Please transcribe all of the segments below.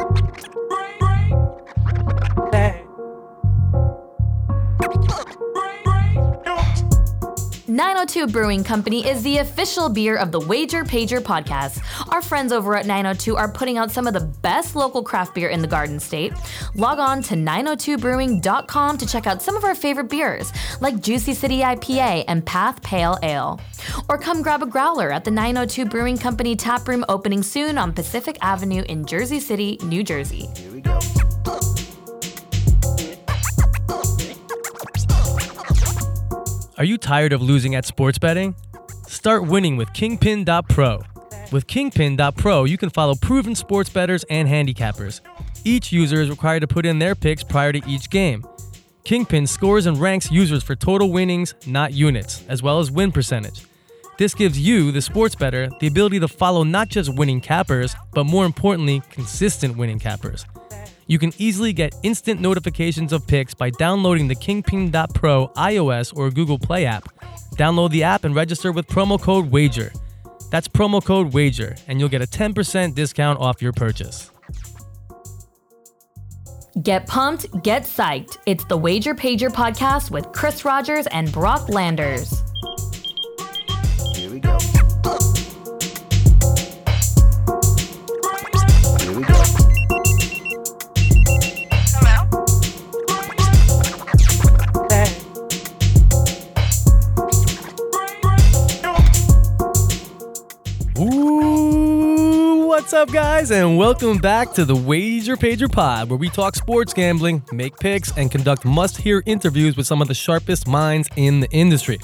you 902 Brewing Company is the official beer of the Wager Pager podcast. Our friends over at 902 are putting out some of the best local craft beer in the Garden State. Log on to 902brewing.com to check out some of our favorite beers, like Juicy City IPA and Path Pale Ale. Or come grab a growler at the 902 Brewing Company tap room opening soon on Pacific Avenue in Jersey City, New Jersey. Are you tired of losing at sports betting? Start winning with Kingpin.pro. With Kingpin.pro, you can follow proven sports bettors and handicappers. Each user is required to put in their picks prior to each game. Kingpin scores and ranks users for total winnings, not units, as well as win percentage. This gives you, the sports bettor, the ability to follow not just winning cappers, but more importantly, consistent winning cappers. You can easily get instant notifications of picks by downloading the Kingpin.pro iOS or Google Play app. Download the app and register with promo code WAGER. That's promo code WAGER, and you'll get a 10% discount off your purchase. Get pumped, get psyched. It's the Wager Pager podcast with Chris Rogers and Brock Landers. Here we go. Up, guys, and welcome back to the Wager Pager Pod, where we talk sports gambling, make picks, and conduct must hear interviews with some of the sharpest minds in the industry.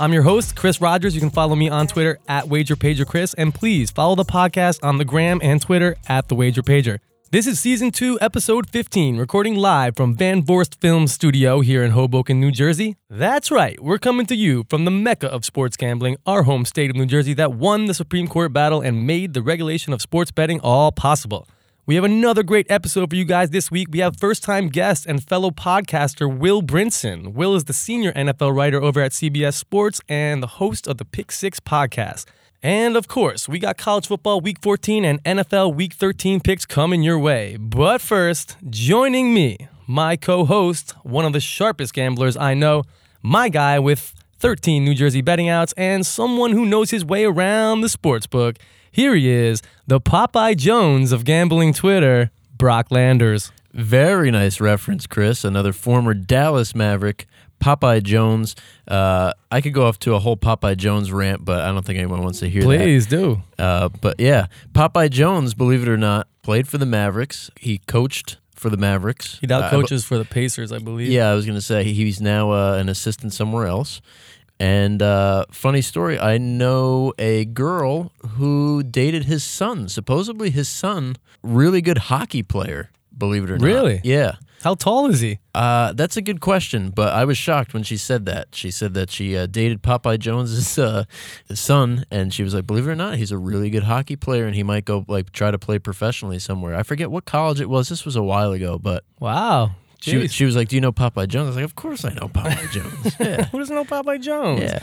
I'm your host, Chris Rogers. You can follow me on Twitter at Wager Pager Chris, and please follow the podcast on the gram and Twitter at The Wager Pager. This is season two, episode 15, recording live from Van Vorst Film Studio here in Hoboken, New Jersey. That's right, we're coming to you from the mecca of sports gambling, our home state of New Jersey that won the Supreme Court battle and made the regulation of sports betting all possible. We have another great episode for you guys this week. We have first time guest and fellow podcaster Will Brinson. Will is the senior NFL writer over at CBS Sports and the host of the Pick Six podcast. And of course, we got college football week 14 and NFL week 13 picks coming your way. But first, joining me, my co host, one of the sharpest gamblers I know, my guy with 13 New Jersey betting outs, and someone who knows his way around the sports book. Here he is, the Popeye Jones of gambling Twitter, Brock Landers. Very nice reference, Chris. Another former Dallas Maverick, Popeye Jones. Uh, I could go off to a whole Popeye Jones rant, but I don't think anyone wants to hear Please do. Uh, but yeah, Popeye Jones, believe it or not, played for the Mavericks. He coached for the Mavericks. He now Uh, coaches for the Pacers, I believe. yeah, I was going to say he's now uh, an assistant somewhere else. And uh, funny story, I know a girl who dated his son. Supposedly, his son, really good hockey player. Believe it or not. Really? Yeah. How tall is he? Uh, that's a good question, but I was shocked when she said that. She said that she uh, dated Popeye Jones's uh, son, and she was like, "Believe it or not, he's a really good hockey player, and he might go like try to play professionally somewhere." I forget what college it was. This was a while ago, but Wow. she Jeez. she was like, "Do you know Popeye Jones?" I was like, "Of course I know Popeye Jones." Yeah, Who doesn't know Popeye Jones? yeah.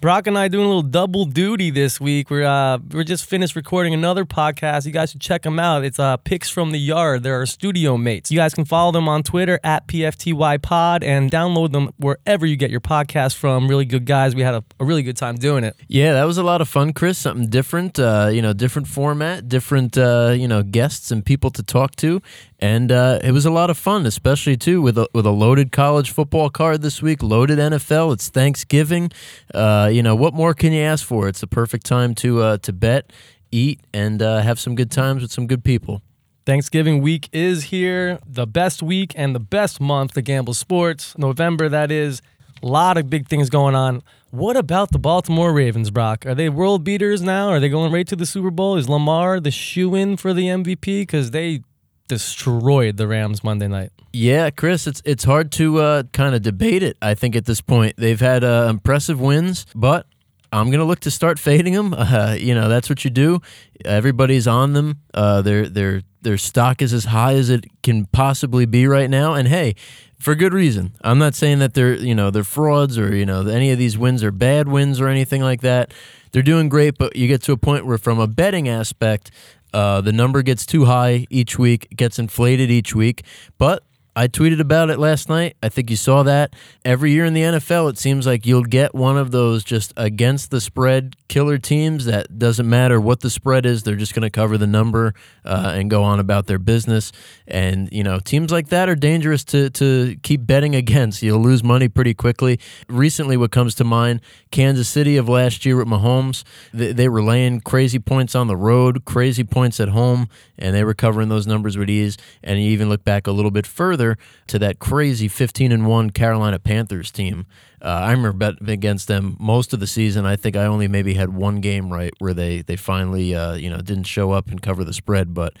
Brock and I doing a little double duty this week. We're uh, we're just finished recording another podcast. You guys should check them out. It's uh, Picks from the Yard. They're our studio mates. You guys can follow them on Twitter at PFTY Pod and download them wherever you get your podcast from. Really good guys. We had a, a really good time doing it. Yeah, that was a lot of fun, Chris. Something different, uh, you know, different format, different, uh, you know, guests and people to talk to, and uh, it was a lot of fun, especially too with a with a loaded college football card this week, loaded NFL. It's Thanksgiving. Uh, you know, what more can you ask for? It's the perfect time to uh, to bet, eat, and uh, have some good times with some good people. Thanksgiving week is here, the best week and the best month to gamble sports. November, that is. A lot of big things going on. What about the Baltimore Ravens, Brock? Are they world beaters now? Are they going right to the Super Bowl? Is Lamar the shoe in for the MVP? Because they destroyed the Rams Monday night. Yeah, Chris, it's it's hard to uh, kind of debate it. I think at this point they've had uh, impressive wins, but I'm gonna look to start fading them. Uh, you know, that's what you do. Everybody's on them. Uh, their their their stock is as high as it can possibly be right now, and hey, for good reason. I'm not saying that they're you know they're frauds or you know any of these wins are bad wins or anything like that. They're doing great, but you get to a point where, from a betting aspect, Uh, the number gets too high each week, gets inflated each week. But I tweeted about it last night. I think you saw that. Every year in the NFL, it seems like you'll get one of those just against the spread killer teams that doesn't matter what the spread is, they're just going to cover the number uh, and go on about their business. And, you know, teams like that are dangerous to, to keep betting against. You'll lose money pretty quickly. Recently, what comes to mind Kansas City of last year with Mahomes, they, they were laying crazy points on the road, crazy points at home, and they were covering those numbers with ease. And you even look back a little bit further to that crazy 15 and 1 Carolina Panthers team. Uh, I remember betting against them most of the season. I think I only maybe had one game right where they they finally uh, you know didn't show up and cover the spread, but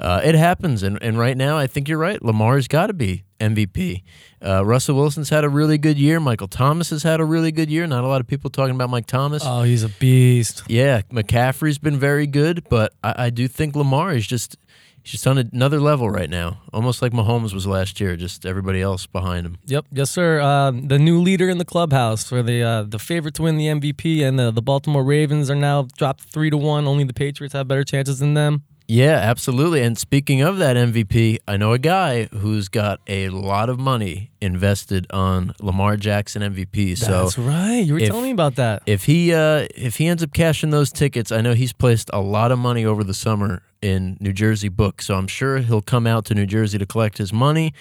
uh, it happens. And and right now, I think you're right. Lamar's got to be MVP. Uh, Russell Wilson's had a really good year. Michael Thomas has had a really good year. Not a lot of people talking about Mike Thomas. Oh, he's a beast. Yeah, McCaffrey's been very good, but I, I do think Lamar is just he's just on another level right now, almost like Mahomes was last year. Just everybody else behind him. Yep, yes, sir. Uh, the new leader in the clubhouse for the uh, the favorite to win the MVP, and the, the Baltimore Ravens are now dropped three to one. Only the Patriots have better chances than them. Yeah, absolutely. And speaking of that MVP, I know a guy who's got a lot of money invested on Lamar Jackson MVP. So That's right. You were if- telling me about that. if he uh, if he ends up cashing those tickets, I know he's placed a lot of money over the summer in New Jersey book. So I'm sure he'll come out to New Jersey to collect his money.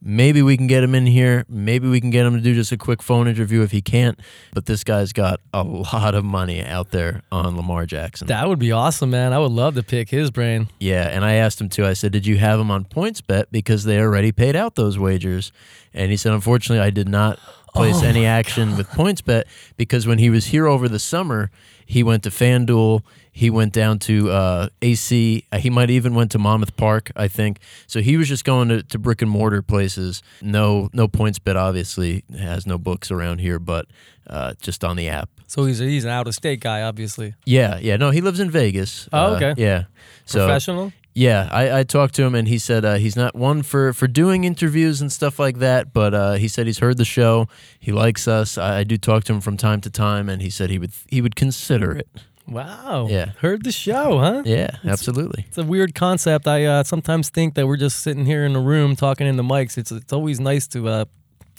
Maybe we can get him in here. Maybe we can get him to do just a quick phone interview if he can't. But this guy's got a lot of money out there on Lamar Jackson. That would be awesome, man. I would love to pick his brain. Yeah, and I asked him too. I said, "Did you have him on PointsBet because they already paid out those wagers?" And he said, "Unfortunately, I did not place Oh any action with PointsBet because when he was here over the summer, he went to FanDuel, he went down to uh, AC, uh, he might even went to Monmouth Park, I think. So he was just going to, to brick and mortar places. No, no PointsBet. Obviously, has no books around here, but uh, just on the app." So he's a, he's an out of state guy, obviously. Yeah, yeah. No, he lives in Vegas. Oh, Uh, okay. yeah. So Professional. yeah, I, I talked to him and he said uh, he's not one for, for doing interviews and stuff like that, but uh, he said he's heard the show. He likes us. I, I do talk to him from time to time, and he said he would he would consider it. Wow. Yeah. Heard the show, huh? Yeah, absolutely. It's a weird concept. I uh, sometimes think that we're just sitting here in a room talking in the mics. It's it's always nice to uh,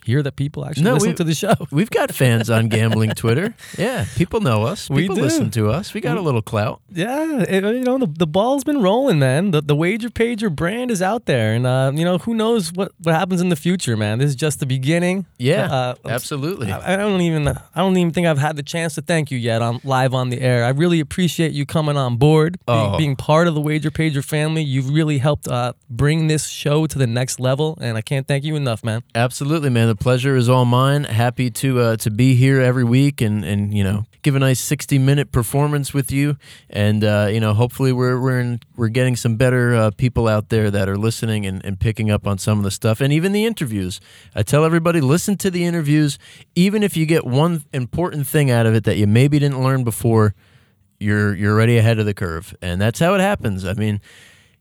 hear that people actually No, listen we- to the show. We've got fans on gambling Twitter. Yeah, people know us. We People do. listen to us. We got a little clout. Yeah, it, you know the, the ball's been rolling, man. The the wager pager brand is out there, and uh, you know who knows what, what happens in the future, man. This is just the beginning. Yeah, Uh, absolutely. I, I don't even I don't even think I've had the chance to thank you yet on live on the air. I really appreciate you coming on board, Oh. being part of the Wager Pager family. You've really helped uh, bring this show to the next level, and I can't thank you enough, man. Absolutely, man. The pleasure is all mine. Happy to uh, to be here every week and and you know give a nice sixty minute performance with you. And uh, you know, hopefully we're we're in, we're getting some better uh, people out there that are listening and, and picking up on some of the stuff and even the interviews. I tell everybody listen to the interviews, even if you get one important thing out of it that you maybe didn't learn before. You're you're already ahead of the curve, and that's how it happens. I mean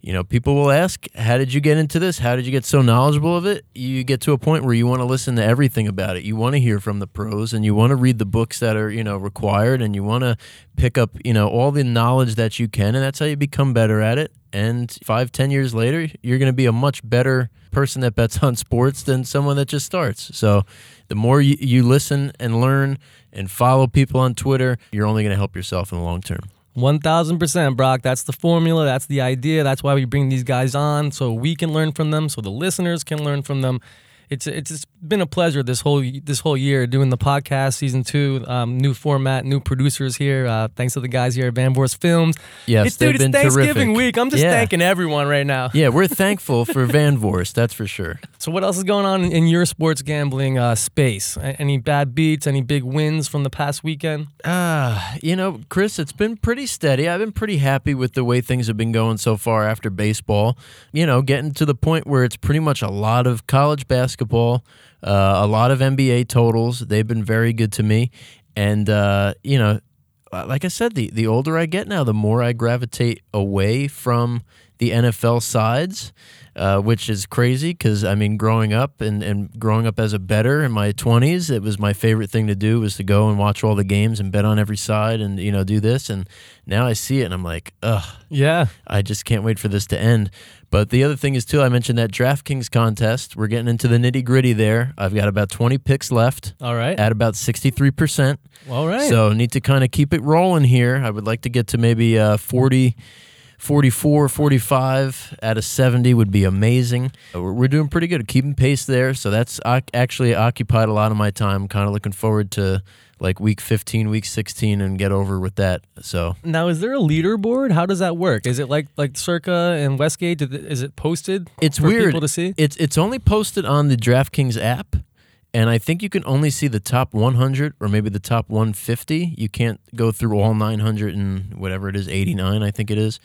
you know, people will ask, How did you get into this? How did you get so knowledgeable of it? You get to a point where you want to listen to everything about it. You want to hear from the pros and you want to read the books that are, you know, required and you want to pick up, you know, all the knowledge that you can. And that's how you become better at it. And five, ten years later, you're going to be a much better person that bets on sports than someone that just starts. So the more you, you listen and learn and follow people on Twitter, you're only going to help yourself in the long term. One thousand percent, Brock. That's the formula. That's the idea. That's why we bring these guys on, so we can learn from them, so the listeners can learn from them. It's it's just been a pleasure this whole this whole year doing the podcast season two, um, new format, new producers here. Uh, thanks to the guys here at Van Vorst Films. Yes, it's, they've it's been Thanksgiving terrific. week. I'm just Yeah. thanking everyone right now. Yeah, we're thankful for Van Vorst, that's for sure. So what else is going on in, your sports gambling uh, space? Any bad beats? Any big wins from the past weekend? Ah, you know, Chris, it's been pretty steady. I've been pretty happy with the way things have been going so far after baseball. You know, getting to the point where it's pretty much a lot of college basketball, uh, a lot of NBA totals. They've been very good to me. And, uh, you know, like I said, the, the older I get now, the more I gravitate away from the NFL sides. Uh, which is crazy because I mean, growing up and, and growing up as a better in my 20s, it was my favorite thing to do was to go and watch all the games and bet on every side and you know do this. And now I see it and I'm like, ugh, Yeah. I just can't wait for this to end. But the other thing is too, I mentioned that DraftKings contest. We're getting into the nitty gritty there. I've got about 20 picks left All right. at about 63%. All right. So need to kind of keep it rolling here. I would like to get to maybe uh, 40, 44, 45 out of 70 would be amazing. Uh, We're, we're doing pretty good at keeping pace there. So that's actually occupied a lot of my time. Kind of looking forward to like week 15, week 16 and get over with that. So now, is there a leaderboard? How does that work? Is it like like Circa and Westgate? is it posted? it's for weird people to see. It's it's only posted on the DraftKings app, and I think you can only see the top 100 or maybe the top 150. You can't go through all 900 and whatever it is, 89, I think it is.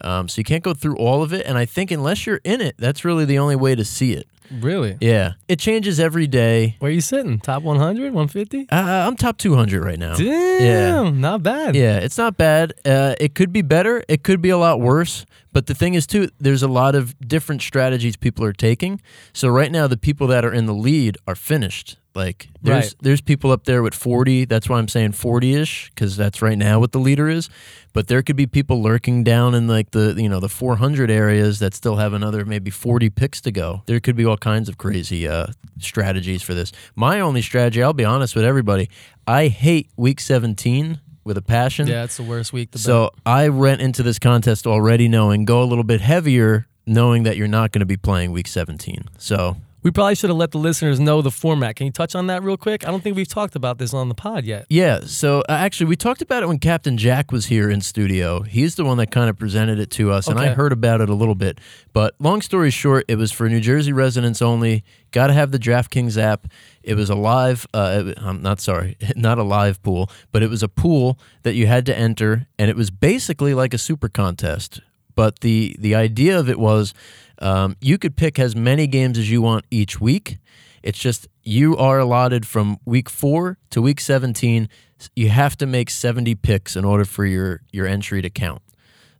Um, so you can't go through all of it, and I think unless you're in it, that's really the only way to see it. Really? Yeah, it changes every day. Where are you sitting? Top 100, 150? Uh, I'm top 200 right now. Damn, not bad. Yeah, it's not bad. Uh, it could be better. It could be a lot worse. But the thing is, too, there's a lot of different strategies people are taking. So right now, the people that are in the lead are finished. Like there's Right. there's people up there with 40. That's why I'm saying 40 ish because that's right now what the leader is. But there could be people lurking down in like the you know the 400 areas that still have another maybe 40 picks to go. There could be all kinds of crazy uh, strategies for this. My only strategy, I'll be honest with everybody, I hate week 17 with a passion. Yeah, it's the worst week So I went into this contest already knowing go a little bit heavier, knowing that you're not going to be playing week 17. So We probably should have let the listeners know the format. Can you touch on that real quick? I don't think we've talked about this on the pod yet. yeah, so uh, actually we talked about it when Captain Jack was here in studio. He's the one that kind of presented it to us, and I heard about it a little bit. But long story short, it was for New Jersey residents only. Got to have the DraftKings app. It was a live. Uh, I'm not sorry, not a live pool, but it was a pool that you had to enter, and it was basically like a super contest. But the the idea of it was um, you could pick as many games as you want each week. It's just you are allotted from week four to week 17. You have to make 70 picks in order for your, your entry to count.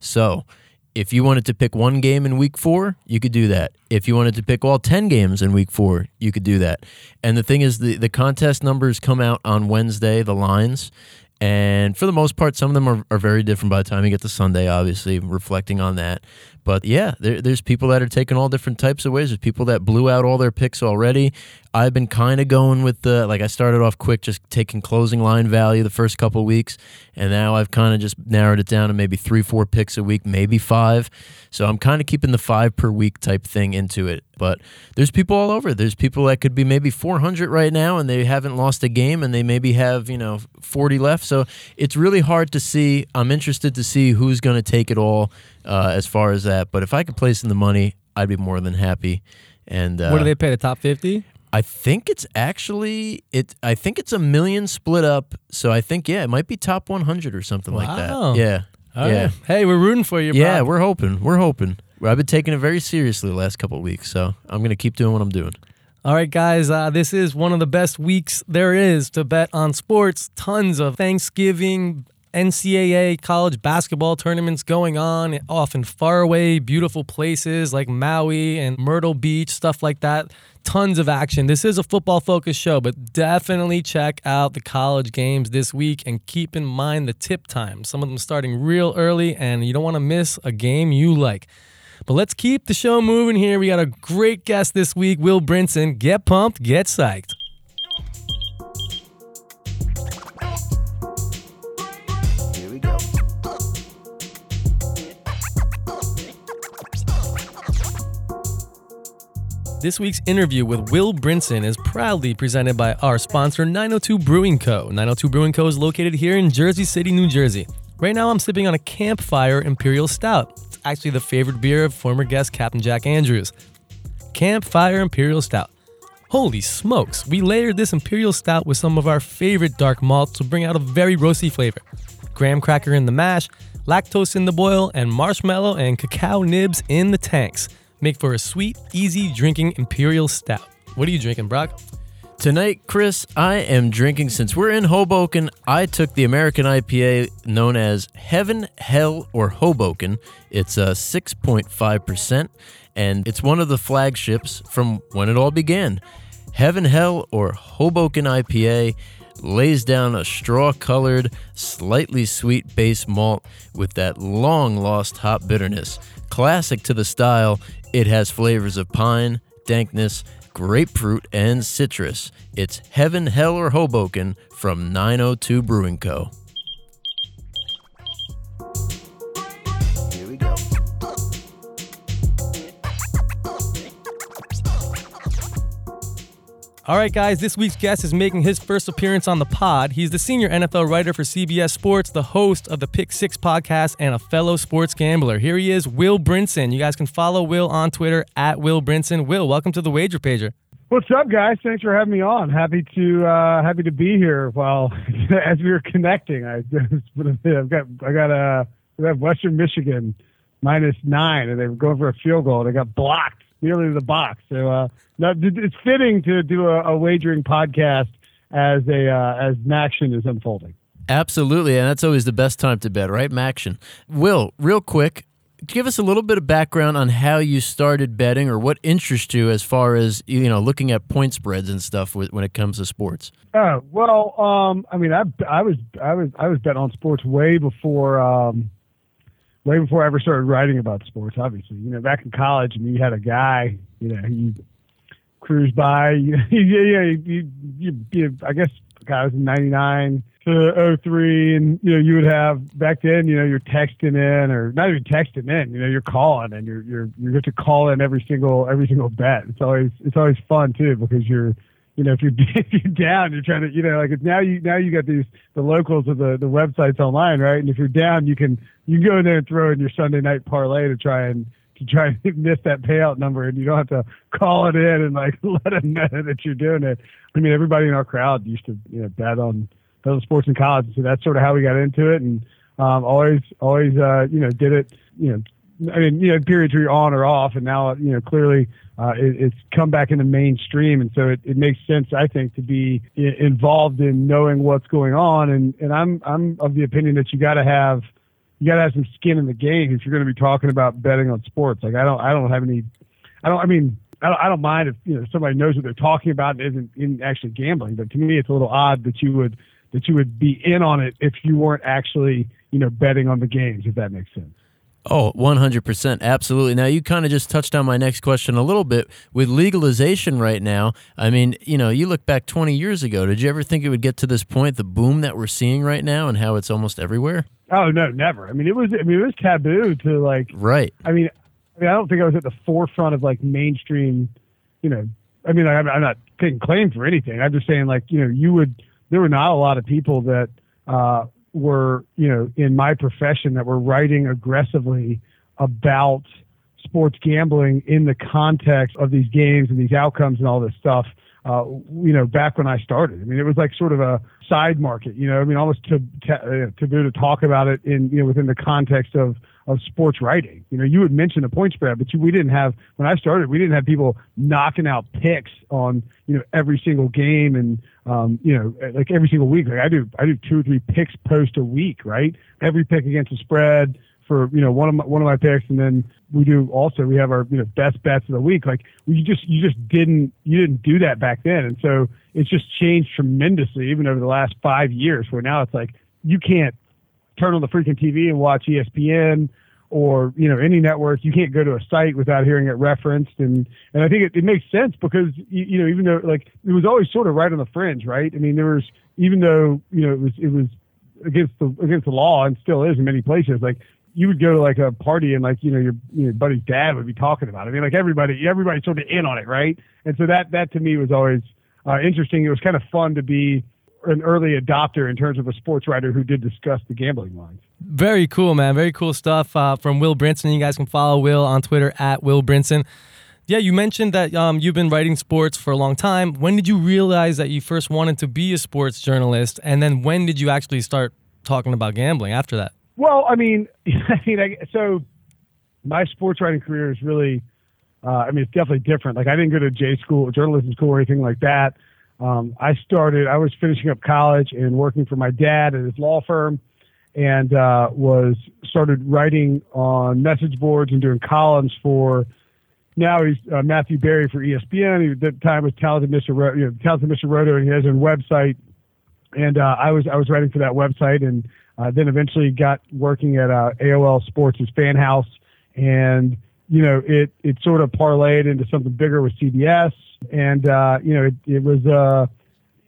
So if you wanted to pick one game in week four, you could do that. If you wanted to pick all 10 games in week four, you could do that. And the thing is, the, the contest numbers come out on Wednesday, the lines. And for the most part, some of them are, are very different by the time you get to Sunday, obviously, reflecting on that. But yeah, there, there's people that are taking all different types of ways. There's people that blew out all their picks already. I've been kind of going with the, like, I started off quick, just taking closing line value the first couple weeks. And now I've kind of just narrowed it down to maybe three, four picks a week, maybe five. So I'm kind of keeping the five per week type thing into it. But there's people all over. There's people that could be maybe 400 right now and they haven't lost a game and they maybe have, you know, 40 left. So it's really hard to see. I'm interested to see who's going to take it all uh, as far as that. But if I could place in the money, I'd be more than happy. And uh, what do they pay? The top 50? I think it's actually it. I think it's a million split up. So I think yeah, it might be top 100 or something like that. Yeah, All yeah, right. Hey, we're rooting for you, bro. yeah. We're hoping. We're hoping. I've been taking it very seriously the last couple of weeks, so I'm gonna keep doing what I'm doing. All right, guys, uh, this is one of the best weeks there is to bet on sports. Tons of Thanksgiving, NCAA college basketball tournaments going on, often far away, beautiful places like Maui and Myrtle Beach, stuff like that. Tons of action. This is a football focused show, but definitely check out the college games this week and keep in mind the tip time. Some of them starting real early, and you don't want to miss a game you like. But let's keep the show moving here. We got a great guest this week, Will Brinson. Get pumped, get psyched. This week's interview with Will Brinson is proudly presented by our sponsor, 902 Brewing Co. 902 Brewing Co. is located here in Jersey City, New Jersey. Right now, I'm sipping on a Campfire Imperial Stout. It's actually the favorite beer of former guest Captain Jack Andrews. Campfire Imperial Stout. Holy smokes, we layered this Imperial Stout with some of our favorite dark malts to bring out a very roasty flavor. Graham cracker in the mash, lactose in the boil, and marshmallow and cacao nibs in the tanks. Make for a sweet, easy drinking Imperial Stout. What are you drinking, Brock? Tonight, Chris, I am drinking since we're in Hoboken. I took the American IPA known as Heaven, Hell, or Hoboken. It's uh, a 6.5%, and it's one of the flagships from when it all began. Heaven, Hell, or Hoboken IPA lays down a straw colored, slightly sweet base malt with that long lost hop bitterness. Classic to the style, it has flavors of pine, dankness, grapefruit, and citrus. It's Heaven, Hell, or Hoboken from 902 Brewing Co. All right, guys, this week's guest is making his first appearance on the pod. He's the senior NFL writer for CBS Sports, the host of the Pick Six podcast, and a fellow sports gambler. Here he is, Will Brinson. You guys can follow Will on Twitter at Will Brinson. Will, welcome to the Wager Pager. What's up, guys? Thanks for having me on. Happy to uh, happy to be here. While as we were connecting, I I've got I got a have Western Michigan minus nine, and they were going for a field goal. They got blocked nearly to the box. So uh, no, it's fitting to do a, a wagering podcast as a uh, as an action is unfolding. Absolutely, and that's always the best time to bet, right? Maction. Will, real quick, give us a little bit of background on how you started betting or what interests you as far as you know looking at point spreads and stuff when it comes to sports. Oh well, um, I mean, I, I was I was I was betting on sports way before um, way before I ever started writing about sports. Obviously, you know, back in college, I mean, you had a guy, you know, he cruised by. You, yeah, you, you, you, you, I guess guy was in '99 to 03, and you know, you would have back then, you know, you're texting in or not even texting in, you know, you're calling and you're you're you get to call in every single every single bet. It's always it's always fun too because you're you know, if you're if you're down, you're trying to, you know, like it's now you now you got these the locals of the the websites online, right? And if you're down, you can you can go in there and throw in your Sunday night parlay to try and to try and miss that payout number, and you don't have to call it in and like let them know that you're doing it. I mean, everybody in our crowd used to you know bet on on sports in college, so that's sort of how we got into it, and um, always always uh, you know did it you know I mean, you know, periods where you're on or off, and now, you know, clearly uh, it, it's come back in the mainstream, and so it, it makes sense, I think, to be involved in knowing what's going on. And and I'm I'm of the opinion that you got to have you got to have some skin in the game if you're going to be talking about betting on sports. Like I don't I don't have any, I don't I mean. I don't, I don't mind if you know somebody knows what they're talking about and isn't in actually gambling, but to me it's a little odd that you would that you would be in on it if you weren't actually you know betting on the games, if that makes sense. Oh, 100%. Absolutely. Now, you kind of just touched on my next question a little bit. With legalization right now, I mean, you know, you look back 20 years ago, did you ever think it would get to this point, the boom that we're seeing right now and how it's almost everywhere? Oh no, never. I mean, it was. I mean, it was taboo to like. Right. I mean, I mean, I don't think I was at the forefront of like mainstream. You know, I mean, I'm, I'm not taking claim for anything. I'm just saying, like, you know, you would. There were not a lot of people that uh, were, you know, in my profession that were writing aggressively about sports gambling in the context of these games and these outcomes and all this stuff. Uh, you know, back when I started, I mean, it was like sort of a side market. You know, I mean, almost uh, taboo to talk about it in you know within the context of of sports writing. You know, you would mention a point spread, but you, we didn't have when I started, we didn't have people knocking out picks on you know every single game and um, you know like every single week. Like I do, I do two or three picks post a week, right? Every pick against the spread for you know one of my, one of my picks, and then we do also we have our you know best bets of the week. Like you just you just didn't you didn't do that back then, and so it's just changed tremendously even over the last five years. Where now it's like you can't turn on the freaking TV and watch ESPN or you know any network. You can't go to a site without hearing it referenced, and and I think it, it makes sense because you, you know even though like it was always sort of right on the fringe, right? I mean there was even though you know it was it was against the against the law and still is in many places like you would go to like a party and like you know your your buddy's dad would be talking about it. I mean like everybody everybody's sort of in on it, right? And so that that to me was always uh, interesting. It was kind of fun to be an early adopter in terms of a sports writer who did discuss the gambling lines. Very cool, man. Very cool stuff uh, from Will Brinson. You guys can follow Will on Twitter at Will Brinson. Yeah, you mentioned that um, you've been writing sports for a long time. When did you realize that you first wanted to be a sports journalist? And then when did you actually start talking about gambling after that? Well, I mean, I mean, I, so my sports writing career is really, uh, I mean, it's definitely different. Like I didn't go to J school, journalism school, or anything like that. Um, I started. I was finishing up college and working for my dad at his law firm, and uh, was started writing on message boards and doing columns for. Now he's uh, Matthew Berry for ESPN. He, at the time was talented Mr. Ro- you know, talented Mr. Roto, and he has a website. And uh, I was I was writing for that website, and uh, then eventually got working at uh, AOL Sports' Fan House, and you know it it sort of parlayed into something bigger with CBS, and uh, you know it, it was uh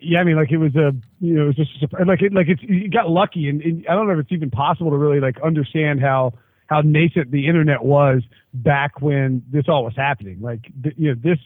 yeah I mean like it was a you know it was just a, like it like it's you got lucky, and, and I don't know if it's even possible to really like understand how how nascent the internet was back when this all was happening. Like th- you know this.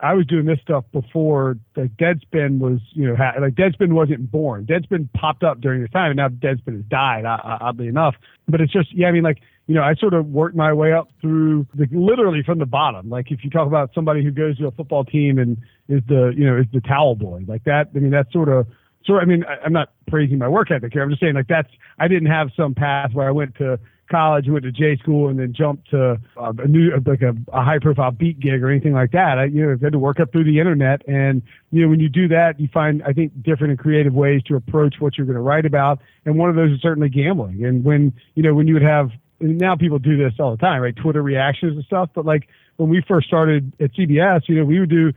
I was doing this stuff before like Deadspin was, you know, ha- like Deadspin wasn't born. Deadspin popped up during this time, and now Deadspin has died, oddly enough. But it's just, yeah, I mean, like, you know, I sort of worked my way up through the, literally from the bottom. Like, if you talk about somebody who goes to a football team and is the, you know, is the towel boy, like that. I mean, that's sort of, sort. I mean, I, I'm not praising my work ethic here. I'm just saying, like, that's. I didn't have some path where I went to college, went to J school, and then jumped to uh, a new like a, a high profile beat gig or anything like that. I you know I had to work up through the internet, and you know when you do that, you find I think different and creative ways to approach what you're going to write about, and one of those is certainly gambling. And when you know when you would have now people do this all the time, right? Twitter reactions and stuff, but like when we first started at CBS, you know we would do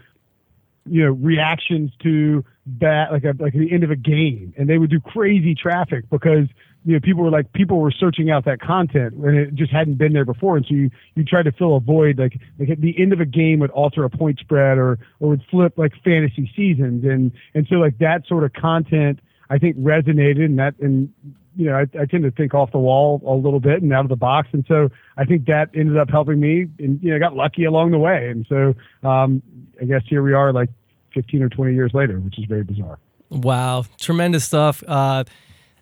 you know reactions to that like a like the end of a game. And they would do crazy traffic because you know people were like people were searching out that content when it just hadn't been there before. And so you you try to fill a void like like at the end of a game would alter a point spread or or would flip like fantasy seasons. And and so like that sort of content I think resonated and that and you know I, I tend to think off the wall a little bit and out of the box and so I think that ended up helping me and you know got lucky along the way and so um I guess here we are like 15 or 20 years later which is very bizarre Wow, tremendous stuff. Uh,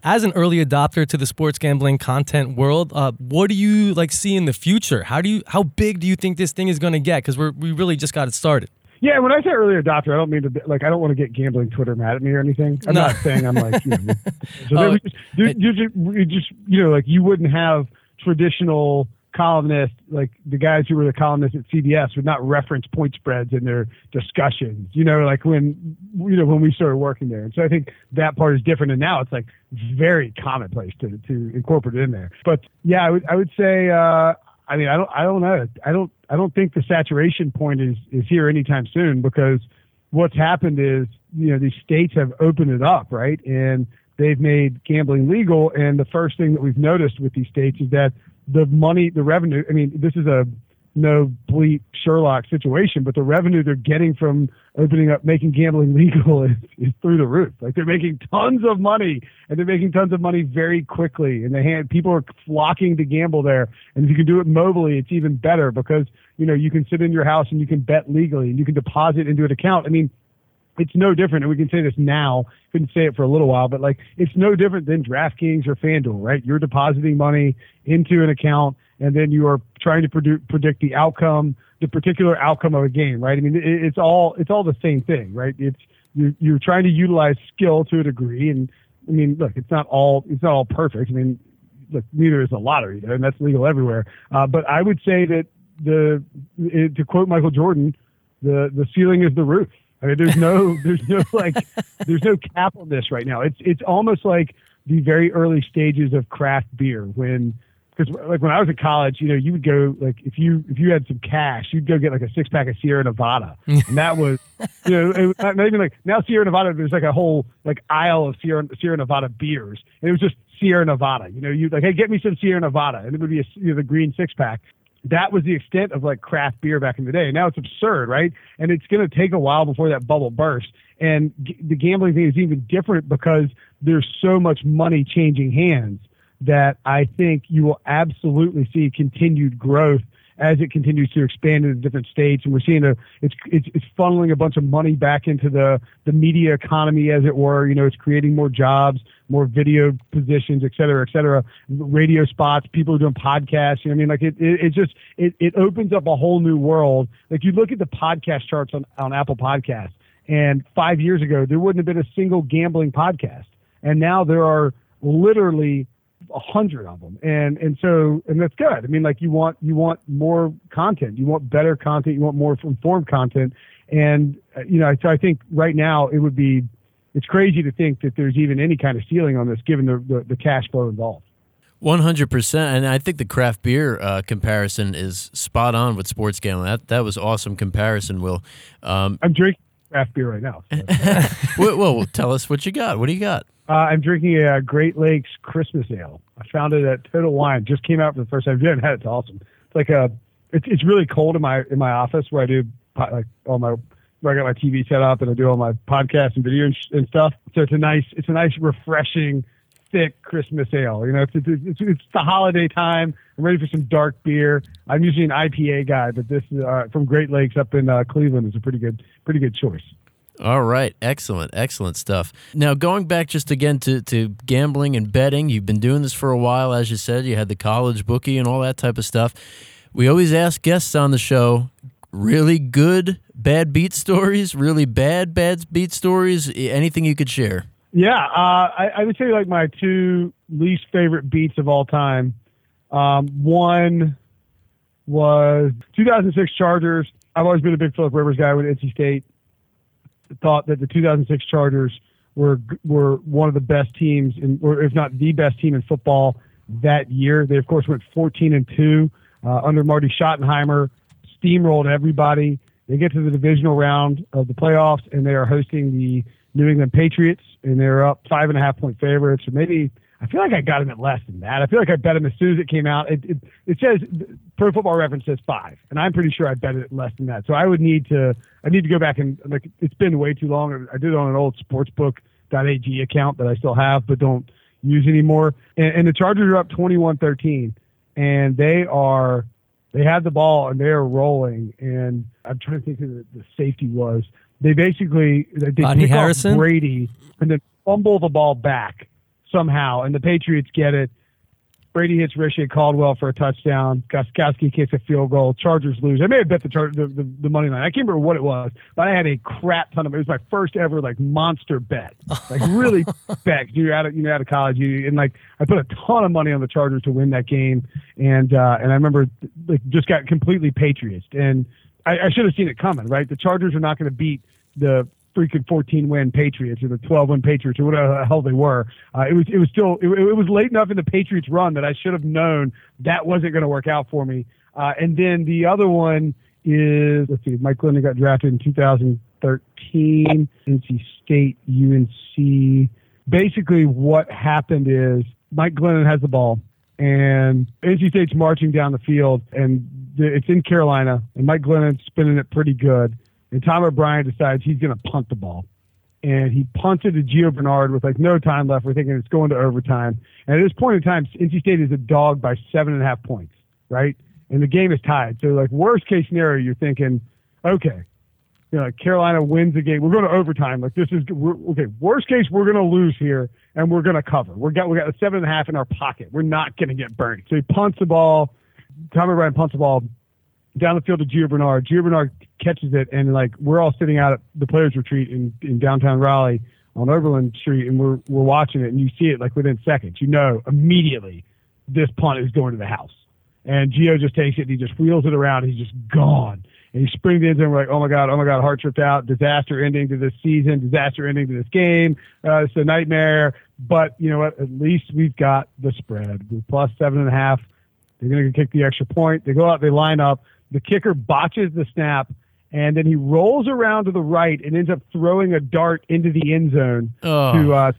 as an early adopter to the sports gambling content world, uh, what do you like see in the future? How do you how big do you think this thing is going to get? Because we're we really just got it started. Yeah, when I say early adopter, I don't mean to be, like I don't want to get gambling Twitter mad at me or anything. I'm No. not saying I'm like you know, so Oh, just, you, you just you just you know like you wouldn't have traditional columnists like the guys who were the columnists at CBS would not reference point spreads in their discussions. You know, like when you know when we started working there, and so I think that part is different. And now it's like very commonplace to to incorporate it in there. But yeah, I would I would say. uh I mean, I don't, I don't know. I don't, I don't think the saturation point is is here anytime soon because what's happened is, you know, these states have opened it up, right, and they've made gambling legal. And the first thing that we've noticed with these states is that the money, the revenue. I mean, this is a no bleep Sherlock situation, but the revenue they're getting from opening up, making gambling legal is, is through the roof. Like they're making tons of money and they're making tons of money very quickly. And the hand, people are flocking to gamble there. And if you can do it mobily, it's even better because, you know, you can sit in your house and you can bet legally and you can deposit into an account. I mean, it's no different, and we can say this now. Couldn't say it for a little while, but like it's no different than DraftKings or FanDuel, right? You're depositing money into an account, and then you are trying to produ- predict the outcome, the particular outcome of a game, right? I mean, it, it's all it's all the same thing, right? It's you're, you're trying to utilize skill to a degree, and I mean, look, it's not all it's not all perfect. I mean, look, neither is a lottery, and that's legal everywhere. Uh, but I would say that the to quote Michael Jordan, the the ceiling is the roof. I mean, there's no, there's no like, there's no cap on this right now. It's it's almost like the very early stages of craft beer when, because like when I was in college, you know, you would go like if you if you had some cash, you'd go get like a six pack of Sierra Nevada, and that was, you know, it, not even like now Sierra Nevada. There's like a whole like aisle of Sierra Sierra Nevada beers, and it was just Sierra Nevada. You know, you like, hey, get me some Sierra Nevada, and it would be a, you know, the green six pack that was the extent of like craft beer back in the day. Now it's absurd, right? And it's going to take a while before that bubble bursts. And g- the gambling thing is even different because there's so much money changing hands that I think you will absolutely see continued growth as it continues to expand into different states. And we're seeing a it's it's, it's funneling a bunch of money back into the the media economy, as it were. You know, it's creating more jobs, more video positions, et cetera, et cetera. Radio spots, people are doing podcasts. You know, I mean, like it it, it just it it opens up a whole new world. Like you look at the podcast charts on on Apple Podcasts, and five years ago there wouldn't have been a single gambling podcast, and now there are literally a hundred of them and and so and that's good i mean like you want you want more content you want better content you want more informed content and you know, so I think right now it would be, it's crazy to think that there's even any kind of ceiling on this given the, the, the cash flow involved. One hundred percent, and I think the craft beer uh, comparison is spot on with sports gambling. That that was awesome comparison, Will. Um, I'm drinking craft beer right now. so. well, well, tell us what you got. What do you got? Uh, I'm drinking a, Great Lakes Christmas Ale. I found it at Total Wine. Just came out for the first time. If you haven't had it, it's awesome. It's like a, it's it's really cold in my in my office where I do like all my where I got my TV set up and I do all my podcasts and video and, sh- and stuff. So it's a nice it's a nice refreshing thick Christmas ale. You know, it's, it's it's it's the holiday time. I'm ready for some dark beer. I'm usually an IPA guy, but this uh, from Great Lakes up in uh, Cleveland is a pretty good pretty good choice. All right, excellent, excellent stuff. Now, going back just again to, to gambling and betting, you've been doing this for a while, as you said. You had the college bookie and all that type of stuff. We always ask guests on the show really good bad beat stories, really bad bad beat stories. Anything you could share? Yeah, uh, I, I would say like my two least favorite beats of all time. Um, one was 2006 Chargers. I've always been a big Philip Rivers guy with NC State. Thought that the 2006 Chargers were were one of the best teams, in, or if not the best team in football that year. They of course went 14 and two uh, under Marty Schottenheimer, steamrolled everybody. They get to the divisional round of the playoffs, and they are hosting the New England Patriots, and they're up five and a half point favorites, or maybe I feel like I got them at less than that. I feel like I bet them as soon as it came out. It it, it says Pro Football Reference says five, and I'm pretty sure I bet it less than that. So I would need to I need to go back and like it's been way too long. I did it on an old sportsbook.ag account that I still have but don't use anymore. And, and the Chargers are up 21-13, and they are they had the ball and they are rolling. And I'm trying to think who the, the safety was. They basically they, Rodney pick off Brady and then fumble the ball back somehow, and the Patriots get it. Brady hits Reche Caldwell for a touchdown. Gostkowski kicks a field goal. Chargers lose. I may have bet the, char- the, the the money line. I can't remember what it was, but I had a crap ton of. It It was my first ever like monster bet, like really bet. You're out of you're out of college, you, and like I put a ton of money on the Chargers to win that game, and uh, and I remember like just got completely Patriots, and I, I should have seen it coming. Right, the Chargers are not going to beat the freaking 14 win Patriots or the 12 win Patriots or whatever the hell they were. Uh, it was it was still it, it was late enough in the Patriots run that I should have known that wasn't going to work out for me. Uh, and then the other one is let's see, Mike Glennon got drafted in 2013, NC State, UNC. Basically, what happened is Mike Glennon has the ball. And NC State's marching down the field, and it's in Carolina, and Mike Glennon's spinning it pretty good. And Tom O'Brien decides he's going to punt the ball. And he punted to Gio Bernard with like no time left. We're thinking it's going to overtime. And at this point in time, NC State is a dog by seven and a half points, right? And the game is tied. So like worst case scenario, you're thinking, okay, you know, like Carolina wins the game. We're going to overtime. Like this is okay. Worst case, we're going to lose here, and we're going to cover. We got we got a seven and a half in our pocket. We're not going to get burned. So he punts the ball. Tom Ryan punts the ball down the field to Gio Bernard. Gio Bernard catches it, and like we're all sitting out at the players' retreat in, in downtown Raleigh on Oberlin Street, and we're we're watching it, and you see it like within seconds. You know immediately this punt is going to the house, and Gio just takes it, and he just wheels it around, he's just gone. And he springs in, and we're like, oh my god, oh my god, heart tripped out, disaster ending to this season, disaster ending to this game. Uh, it's a nightmare, but you know what? At least we've got the spread. We're plus seven and a half. They're going to kick the extra point. They go out, they line up. The kicker botches the snap, and then he rolls around to the right and ends up throwing a dart into the end zone Oh. to uh,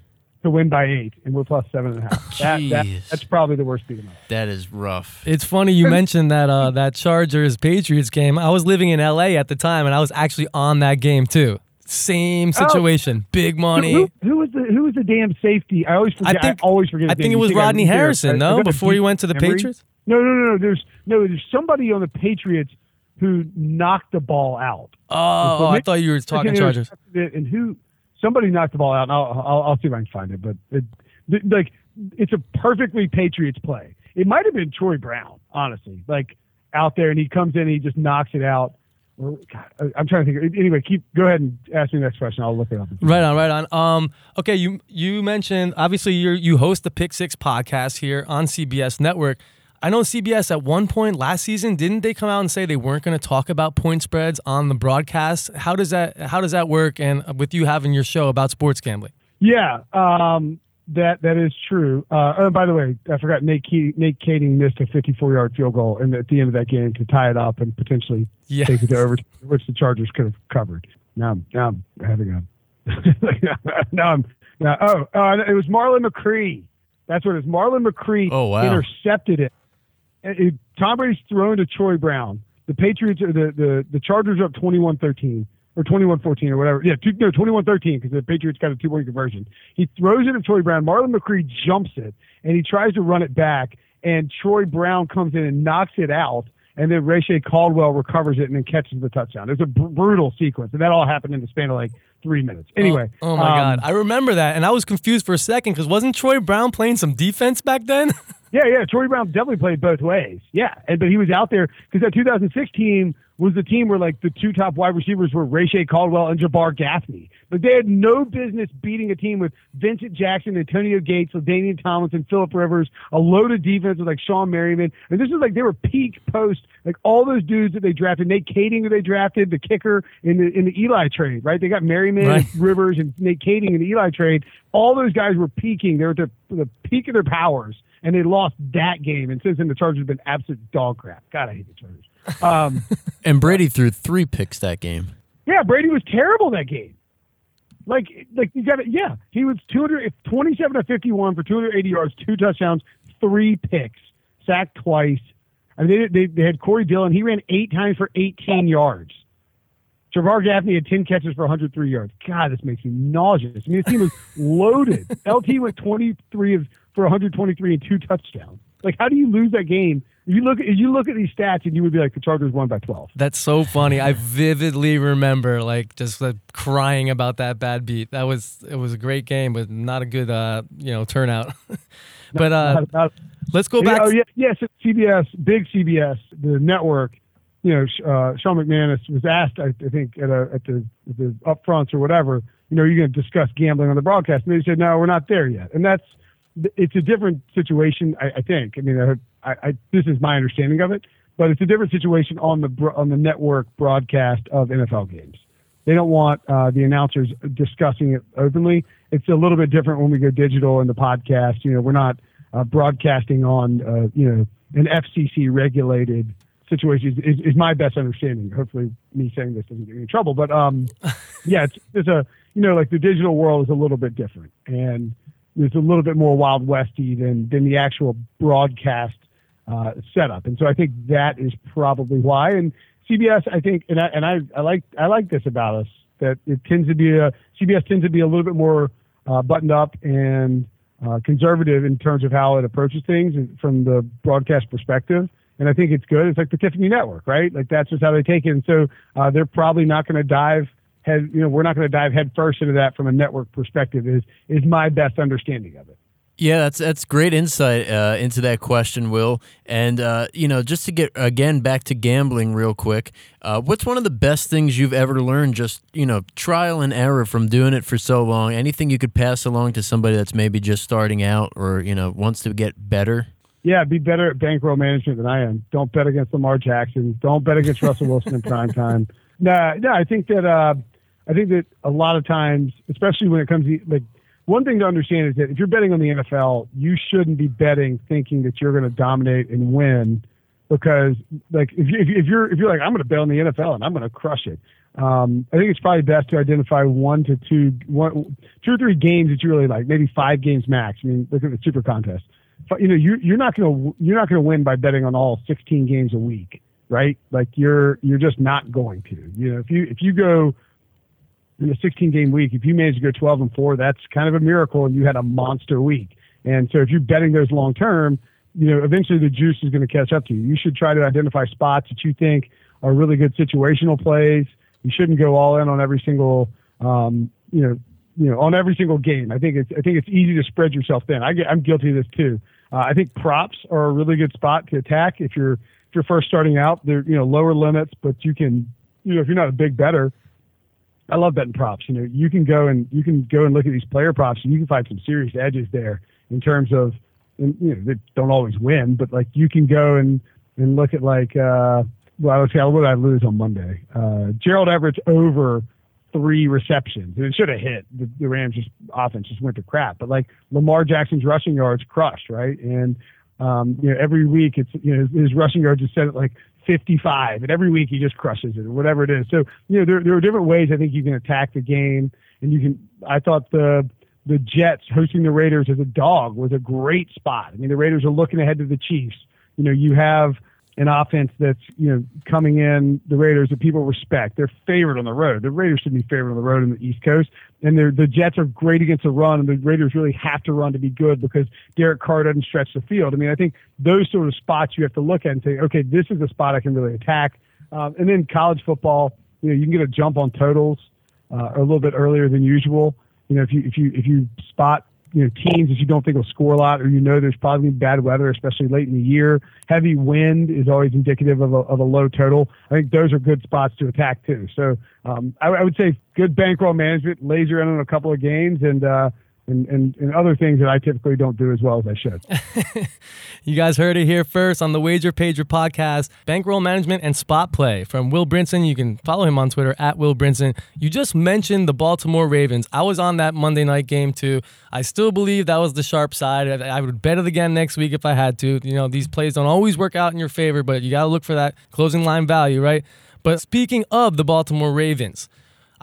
to win by eight, and we're plus seven and a half. That, that, that's probably the worst beat of my life. That is rough. It's funny you mentioned that uh, that Chargers Patriots game. I was living in LA at the time, and I was actually on that game too. Same situation, big money. Who, who was the who was the damn safety? I always forget. I, think- always forget. I think it was Rodney Harrison, I- I no? Before he went to the memory. Patriots? No, no, no, no. There's no. There's somebody on the Patriots who knocked the ball out. Oh, I thought you were talking Okay, it was- Chargers. And who? Somebody knocked the ball out. And I'll, I'll, I'll see if I can find it. But it, like, it's a perfectly Patriots play. It might have been Troy Brown, honestly. Like out there, and he comes in, and he just knocks it out. God, I'm trying to think. Anyway, keep go ahead and ask me the next question. I'll look it up. Right on, right on. Um, okay, you you mentioned obviously you you host the Pick Six podcast here on CBS Network. I know CBS at one point last season didn't they come out and say they weren't going to talk about point spreads on the broadcast? How does that how does that work? And with you having your show about sports gambling, Yeah, um, that that is true. Uh, oh, by the way, I forgot Nate Ke- Nate Kaeding missed a 54 yard field goal and at the end of that game to tie it up and potentially Yeah. take it to overtime, which the Chargers could have covered. Now, I'm- now I'm having a now I'm now oh, oh it was Marlon McCree. That's what it is. Marlon McCree Oh, wow. intercepted it. It- Tom Brady's thrown to Troy Brown. The Patriots, the the the Chargers are up 21-13 or 21-14 or whatever. Yeah, two, no 21-13 because the Patriots got a two point conversion. He throws it to Troy Brown. Marlon McCree jumps it and he tries to run it back, and Troy Brown comes in and knocks it out. And then Reche Caldwell recovers it and then catches the touchdown. It's a br- brutal sequence, and that all happened in the span of like three minutes. Anyway, oh, oh my um, god, I remember that, and I was confused for a second because wasn't Troy Brown playing some defense back then? Yeah, yeah. Troy Brown definitely played both ways. Yeah, and but he was out there because that 2006 team was the team where like the two top wide receivers were Reche Caldwell and Jabbar Gaffney. But they had no business beating a team with Vincent Jackson, Antonio Gates, LaDainian Tomlinson, Philip Rivers, a loaded defense with like Shawne Merriman. And this is like they were peak post, like all those dudes that they drafted, Nate Kaeding who they drafted, the kicker in the in the Eli trade, right? They got Merriman, Right. Rivers, and Nate Kaeding in the Eli trade. All those guys were peaking. They were at the, the peak of their powers, and they lost that game. And since then, the Chargers have been absolute dog crap. God, I hate the Chargers. Um, And Brady threw three picks that game. yeah, Brady was terrible that game. Like, like you got it. Yeah, he was 227 to 51 for 280 yards, two touchdowns, three picks, sacked twice. I mean, they, they, they had Corey Dillon. He ran eight times for 18 yards. Jabbar Gaffney had 10 catches for 103 yards. God, this makes me nauseous. I mean, this team was loaded. LT went 23 of, for 123 and two touchdowns. Like, how do you lose that game? You look you look at these stats and you would be like, the Chargers won by 12. That's so funny. I vividly remember like just like, crying about that bad beat. That was it was a great game, but not a good uh you know turnout. but uh, Not- not- let's go back. oh, yeah, yes, CBS, big CBS, the network. You know, uh, Sean McManus was asked, I, I think, at, a, at the the upfronts or whatever. You know, you're going to discuss gambling on the broadcast, and they said, no, we're not there yet. And that's it's a different situation, I, I think. I mean, I, I, this is my understanding of it, but it's a different situation on the on the network broadcast of NFL games. They don't want uh, the announcers discussing it openly. It's a little bit different when we go digital in the podcast. You know, we're not uh, broadcasting on uh, you know an FCC regulated situation. Is, is my best understanding. Hopefully, me saying this doesn't get me in trouble. But um, yeah, it's, it's a you know like the digital world is a little bit different, and it's a little bit more wild westy than than the actual broadcast uh, setup. And so I think that is probably why. And CBS, I think, and I and I, I like I like this about us that it tends to be a CBS tends to be a little bit more uh, buttoned up and uh, conservative in terms of how it approaches things from the broadcast perspective. And I think it's good. It's like the Tiffany Network, right? Like that's just how they take it. And so uh, they're probably not going to dive head. You know, we're not going to dive head first into that from a network perspective. Is is my best understanding of it. Yeah, that's that's great insight uh, into that question, Will. And uh, you know, just to get again back to gambling real quick, uh, what's one of the best things you've ever learned? Just you know, trial and error from doing it for so long. Anything you could pass along to somebody that's maybe just starting out or you know wants to get better. Yeah, be better at bankroll management than I am. Don't bet against Lamar Jackson. Don't bet against Russell Wilson in prime time. Nah, no, I think that uh, I think that a lot of times, especially when it comes to like one thing to understand is that if you're betting on the NFL, you shouldn't be betting thinking that you're going to dominate and win because like if, you, if you- if you're if you're like I'm going to bet on the NFL and I'm going to crush it. Um, I think it's probably best to identify one to two, one, two or three games that you really like, maybe five games max. I mean, look at the Super Contest. You know, you, you're not going to you're not going to win by betting on all 16 games a week, right? Like you're you're just not going to. You know, if you if you go in a 16 game week, if you manage to go 12 and four, that's kind of a miracle, and you had a monster week. And so, if you're betting those long term, you know, eventually the juice is going to catch up to you. You should try to identify spots that you think are really good situational plays. You shouldn't go all in on every single, um, you know, you know, on every single game. I think it's I think it's easy to spread yourself thin. I get, I'm guilty of this too. Uh, I think props are a really good spot to attack if you're if you're first starting out. They're you know lower limits, but you can you know if you're not a big bettor, I love betting props. You know, you can go and you can go and look at these player props, and you can find some serious edges there in terms of and you know, they don't always win, but like you can go and and look at like uh, well, let's see, what did I lose on Monday? Uh, Gerald Everett's over three receptions, and it should have hit. The, the Rams just offense just went to crap, but like Lamar Jackson's rushing yards crushed, right? And um, you know, every week it's you know his rushing yards is set at like 55, and every week he just crushes it or whatever it is. So you know, there there are different ways I think you can attack the game, and you can. I thought the the Jets hosting the Raiders as a dog was a great spot. I mean, the Raiders are looking ahead to the Chiefs. You know, you have an offense that's you know coming in the Raiders that people respect. They're favored on the road. The Raiders should be favored on the road in the East Coast, and the Jets are great against the run, and the Raiders really have to run to be good because Derek Carr doesn't stretch the field. I mean, I think those sort of spots you have to look at and say, okay, this is a spot I can really attack. Um, and then college football, you know, you can get a jump on totals uh, a little bit earlier than usual. You know, if you if you if you spot you know teams that you don't think will score a lot, or you know there's probably bad weather, especially late in the year. Heavy wind is always indicative of a, of a low total. I think those are good spots to attack too. So um, I, I would say good bankroll management, laser in on a couple of games, and uh, and, and, and other things that I typically don't do as well as I should. you guys heard it here first on the Wager Pager podcast. Bankroll management and spot play from Will Brinson. You can follow him on Twitter at Will Brinson. You just mentioned the Baltimore Ravens. I was on that Monday night game too. I still believe that was the sharp side. I would bet it again next week if I had to. You know, these plays don't always work out in your favor, but you got to look for that closing line value, right? But speaking of the Baltimore Ravens,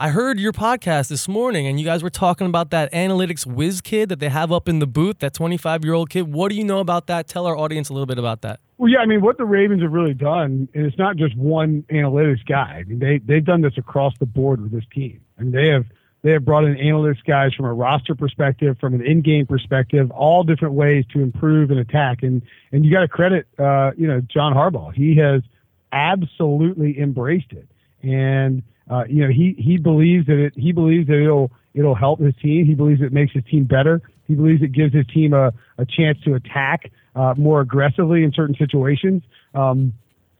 I heard your podcast this morning and you guys were talking about that analytics whiz kid that they have up in the booth, that 25 year old kid. What do you know about that? Tell our audience a little bit about that. Well, yeah, I mean, what the Ravens have really done, and it's not just one analytics guy. I mean, they they've done this across the board with this team. I mean, they have they have brought in analytics guys from a roster perspective, from an in-game perspective, all different ways to improve and attack. And and you got to credit, uh, you know, John Harbaugh. He has absolutely embraced it, and uh, you know, he he believes that it he believes that it'll it'll help his team. He believes it makes his team better. He believes it gives his team a, a chance to attack uh, more aggressively in certain situations, um,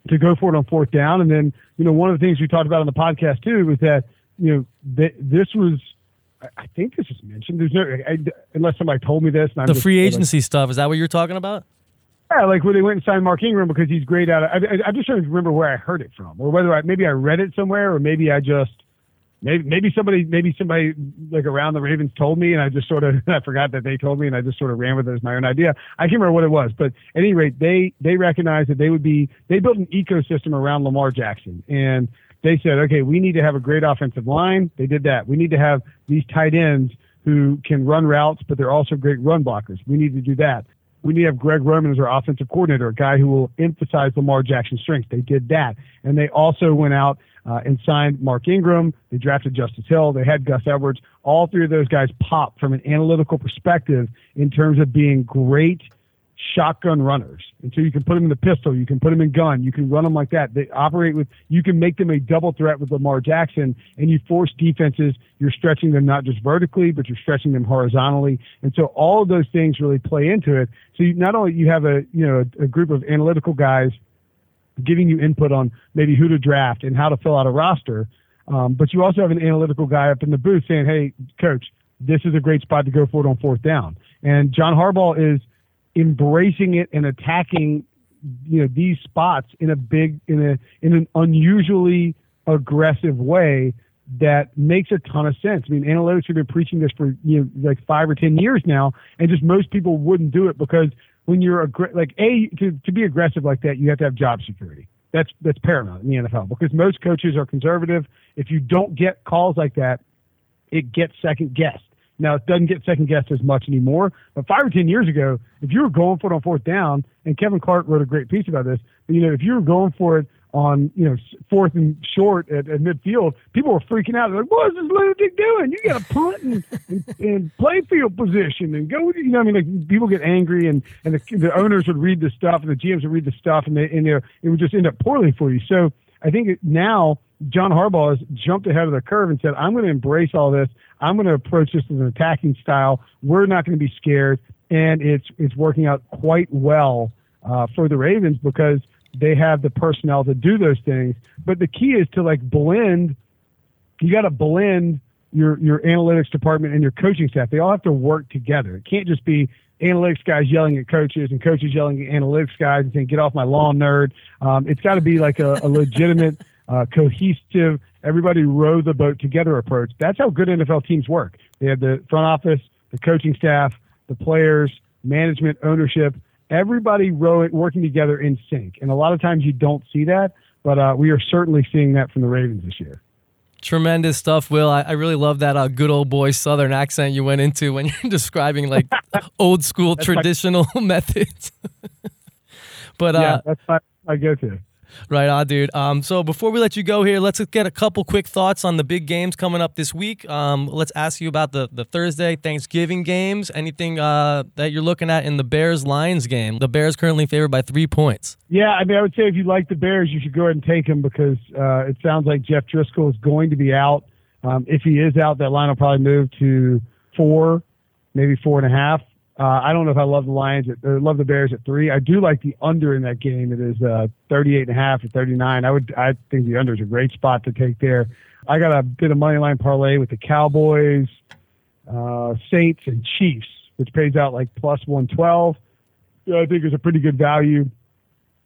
to go for it on fourth down. And then, you know, one of the things we talked about on the podcast too was that, you know, th- this was, I think this is mentioned. There's no, I, unless somebody told me this. the free agency like, stuff. Is that what you're talking about? Yeah, like where they went and signed Mark Ingram because he's great at it. I, am just trying to remember where I heard it from, or whether I maybe I read it somewhere, or maybe I just maybe maybe somebody maybe somebody like around the Ravens told me, and I just sort of I forgot that they told me, and I just sort of ran with it as my own idea. I can't remember what it was, but at any rate, they they recognized that they would be they built an ecosystem around Lamar Jackson, and they said, okay, we need to have a great offensive line. They did that. We need to have these tight ends who can run routes, but they're also great run blockers. We need to do that we need to have Greg Roman as our offensive coordinator, a guy who will emphasize Lamar Jackson's strengths. They did that. And they also went out uh, and signed Mark Ingram. They drafted Justice Hill. They had Gus Edwards. All three of those guys pop from an analytical perspective in terms of being great – shotgun runners. And so you can put them in the pistol, you can put them in gun, you can run them like that. They operate with, you can make them a double threat with Lamar Jackson, and you force defenses. You're stretching them not just vertically, but you're stretching them horizontally. And so all of those things really play into it. So you, not only you have a you know a, a group of analytical guys giving you input on maybe who to draft and how to fill out a roster, um, but you also have an analytical guy up in the booth saying, "Hey, coach, this is a great spot to go for it on fourth down." And John Harbaugh is embracing it and attacking you know these spots in a big in a in an unusually aggressive way that makes a ton of sense. I mean, analytics have been preaching this for you know like five or ten years now, and just most people wouldn't do it because when you're aggr- like a to to be aggressive like that, you have to have job security. That's that's paramount in the NFL because most coaches are conservative. If you don't get calls like that, it gets second guessed. Now it doesn't get second guessed as much anymore. But five or ten years ago, if you were going for it on fourth down, and Kevin Clark wrote a great piece about this, but, you know, if you were going for it on you know fourth and short at, at midfield, people were freaking out. They're like, "What is this lunatic doing? You got to punt and, and, and play field position and go." You know, I mean, like people get angry, and and the, the owners would read the stuff, and the GMs would read the stuff, and they and they, it would just end up poorly for you. So I think now John Harbaugh has jumped ahead of the curve and said, I'm going to embrace all this. I'm going to approach this as an attacking style. We're not going to be scared. And it's, it's working out quite well uh, for the Ravens because they have the personnel to do those things. But the key is to like blend, you got to blend your your analytics department and your coaching staff. They all have to work together. It can't just be analytics guys yelling at coaches and coaches yelling at analytics guys and saying, "Get off my lawn, nerd." Um, it's got to be like a, a legitimate, uh, cohesive, everybody row the boat together approach. That's how good NFL teams work. They have the front office, the coaching staff, the players, management, ownership, everybody rowing, working together in sync. And a lot of times you don't see that, but uh, we are certainly seeing that from the Ravens this year. Tremendous stuff, Will. I, I really love that uh, good old boy Southern accent you went into when you're describing like old school traditional methods. but uh, yeah, that's my, my go-to. Right on, dude. Um, so before we let you go here, let's get a couple quick thoughts on the big games coming up this week. Um, let's ask you about the, the Thursday Thanksgiving games. Anything uh, that you're looking at in the Bears Lions game? The Bears currently favored by three points. Yeah, I mean, I would say if you like the Bears, you should go ahead and take them because uh, it sounds like Jeff Driskel is going to be out. Um, if he is out, that line will probably move to four, maybe four and a half. Uh, I don't know if I love the Lions at, or love the Bears at three. I do like the under in that game. It is uh, 38 and a half or 39. I would, I think the under is a great spot to take there. I got a bit of money line parlay with the Cowboys, uh, Saints, and Chiefs, which pays out like plus 112. I think is a pretty good value.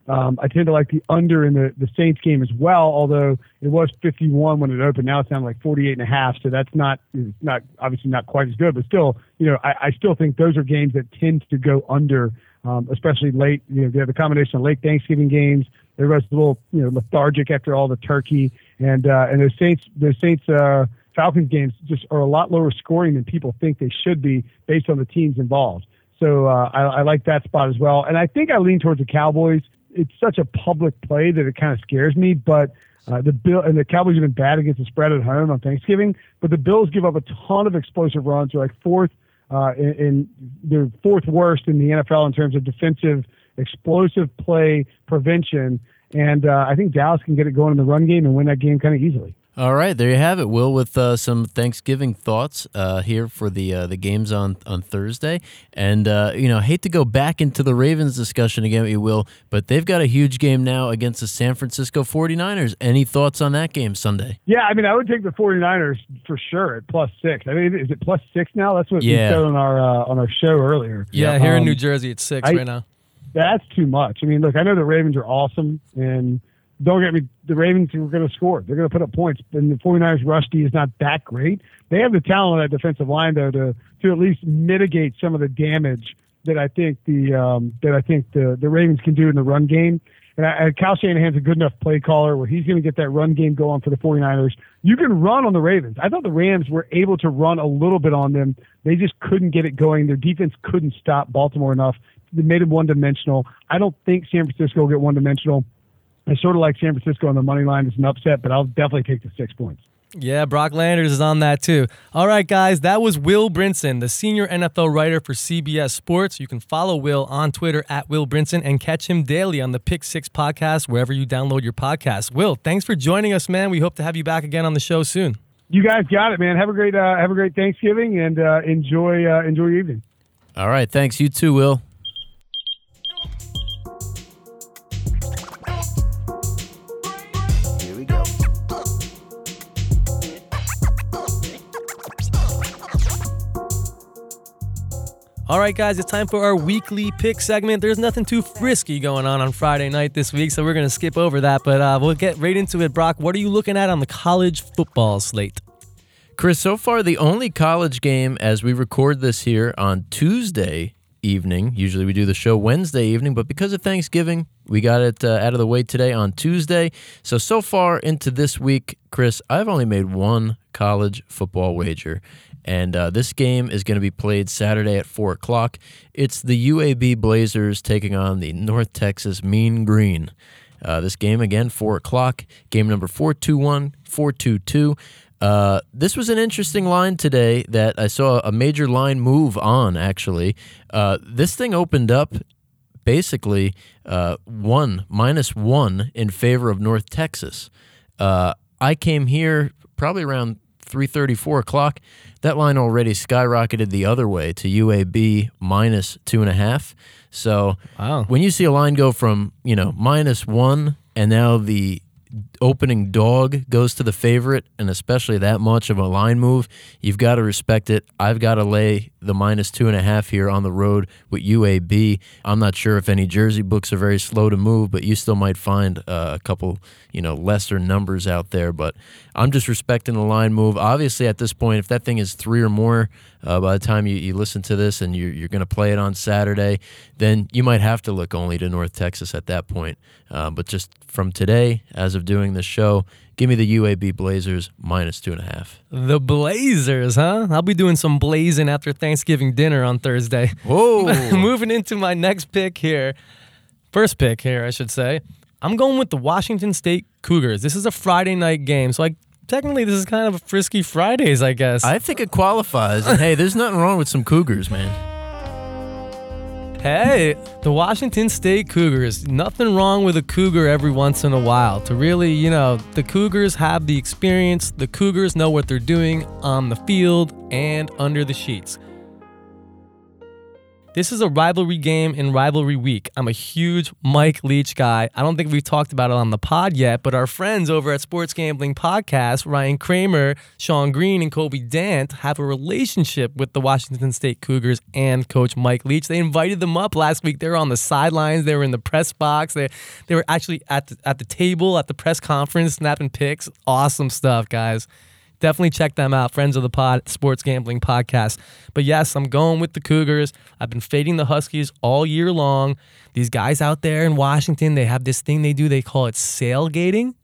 Um, I tend to like the under in the, the Saints game as well, although it was 51 when it opened. Now it's down like 48 and a half. So that's not, not obviously not quite as good, but still, you know, I, I still think those are games that tend to go under, um, especially late, you know, they have a combination of late Thanksgiving games. Everybody's a little, you know, lethargic after all the turkey and, uh, and the Saints, the Saints, uh, Falcons games just are a lot lower scoring than people think they should be based on the teams involved. So uh, I, I like that spot as well. And I think I lean towards the Cowboys it's such a public play that it kind of scares me. But uh, the Bill and the Cowboys have been bad against the spread at home on Thanksgiving, but the Bills give up a ton of explosive runs. They're like fourth uh, in, in they're fourth worst in the NFL in terms of defensive explosive play prevention. And uh, I think Dallas can get it going in the run game and win that game kind of easily. All right, there you have it, Will, with uh, some Thanksgiving thoughts uh, here for the uh, the games on on Thursday. And uh, you know, hate to go back into the Ravens discussion again, you Will, but they've got a huge game now against the San Francisco 49ers. Any thoughts on that game Sunday? Yeah, I mean, I would take the 49ers for sure at plus six. I mean, is it plus six now? That's what Yeah. we said on our uh, on our show earlier. Yeah, here in Um, New Jersey, it's six I- right now. that's too much. I mean, look, I know the Ravens are awesome, and don't get me, the Ravens are going to score. They're going to put up points, and the 49ers rusty is not that great. They have the talent on that defensive line though to to at least mitigate some of the damage that I think the um, that I think the the Ravens can do in the run game. And I, Kyle Shanahan's a good enough play caller where he's going to get that run game going for the 49ers. You can run on the Ravens. I thought the Rams were able to run a little bit on them. They just couldn't get it going. Their defense couldn't stop Baltimore enough. They made them one dimensional. I don't think San Francisco will get one dimensional. I sort of like San Francisco on the money line as an upset, but I'll definitely take the six points. Yeah, Brock Landers is on that too. All right, guys, that was Will Brinson, the senior NFL writer for CBS Sports. You can follow Will on Twitter at Will Brinson and catch him daily on the Pick Six podcast wherever you download your podcast. Will, thanks for joining us, man. We hope to have you back again on the show soon. You guys got it, man. Have a great uh, have a great Thanksgiving and uh, enjoy uh, enjoy your evening. All right, thanks. You too, Will. All right, guys, it's time for our weekly pick segment. There's nothing too frisky going on on Friday night this week, so we're going to skip over that, but uh, we'll get right into it. Brock, what are you looking at on the college football slate? Chris, so far the only college game as we record this here on Tuesday evening. Usually we do the show Wednesday evening, but because of Thanksgiving, we got it uh, out of the way today on Tuesday. So, so far into this week, Chris, I've only made one college football wager. And uh, this game is going to be played Saturday at 4 o'clock. It's the UAB Blazers taking on the North Texas Mean Green. Uh, this game again, four o'clock. Game number four two one four two two. Uh, this was an interesting line today that I saw a major line move on. Actually, uh, this thing opened up basically uh, one minus one in favor of North Texas. Uh, I came here probably around three thirty, four o'clock. That line already skyrocketed the other way to UAB minus two and a half. So Wow. when you see a line go from you know minus one and now the opening dog goes to the favorite, and especially that much of a line move, you've got to respect it. I've got to lay the minus two and a half here on the road with UAB. I'm not sure if any Jersey books are very slow to move, but you still might find uh, a couple, you know, lesser numbers out there. But I'm just respecting the line move. Obviously, at this point, if that thing is three or more uh, by the time you, you listen to this and you're, you're going to play it on Saturday, then you might have to look only to North Texas at that point. Uh, but just from today, as of doing this show, give me the UAB Blazers minus two and a half. The Blazers, huh? I'll be doing some blazing after Thanksgiving dinner on Thursday. Whoa. Moving into my next pick here. First pick here, I should say. I'm going with the Washington State Cougars. This is a Friday night game, so I technically this is kind of a frisky Fridays, I guess. I think it qualifies. And hey, there's nothing wrong with some Cougars, man. Hey, the Washington State Cougars. Nothing wrong with a Cougar every once in a while. To really, you know, the Cougars have the experience. The Cougars know what they're doing on the field and under the sheets. This is a rivalry game in rivalry week. I'm a huge Mike Leach guy. I don't think we've talked about it on the pod yet, but our friends over at Sports Gambling Podcast, Ryan Kramer, Sean Green, and Kobe Dant, have a relationship with the Washington State Cougars and Coach Mike Leach. They invited them up last week. They were on the sidelines. They were in the press box. They they were actually at the, at the table at the press conference, snapping pics. Awesome stuff, guys. Definitely check them out, friends of the pod, Sports Gambling Podcast. But yes, I'm going with the Cougars. I've been fading the Huskies all year long. These guys out there in Washington, they have this thing they do. They call it sailgating.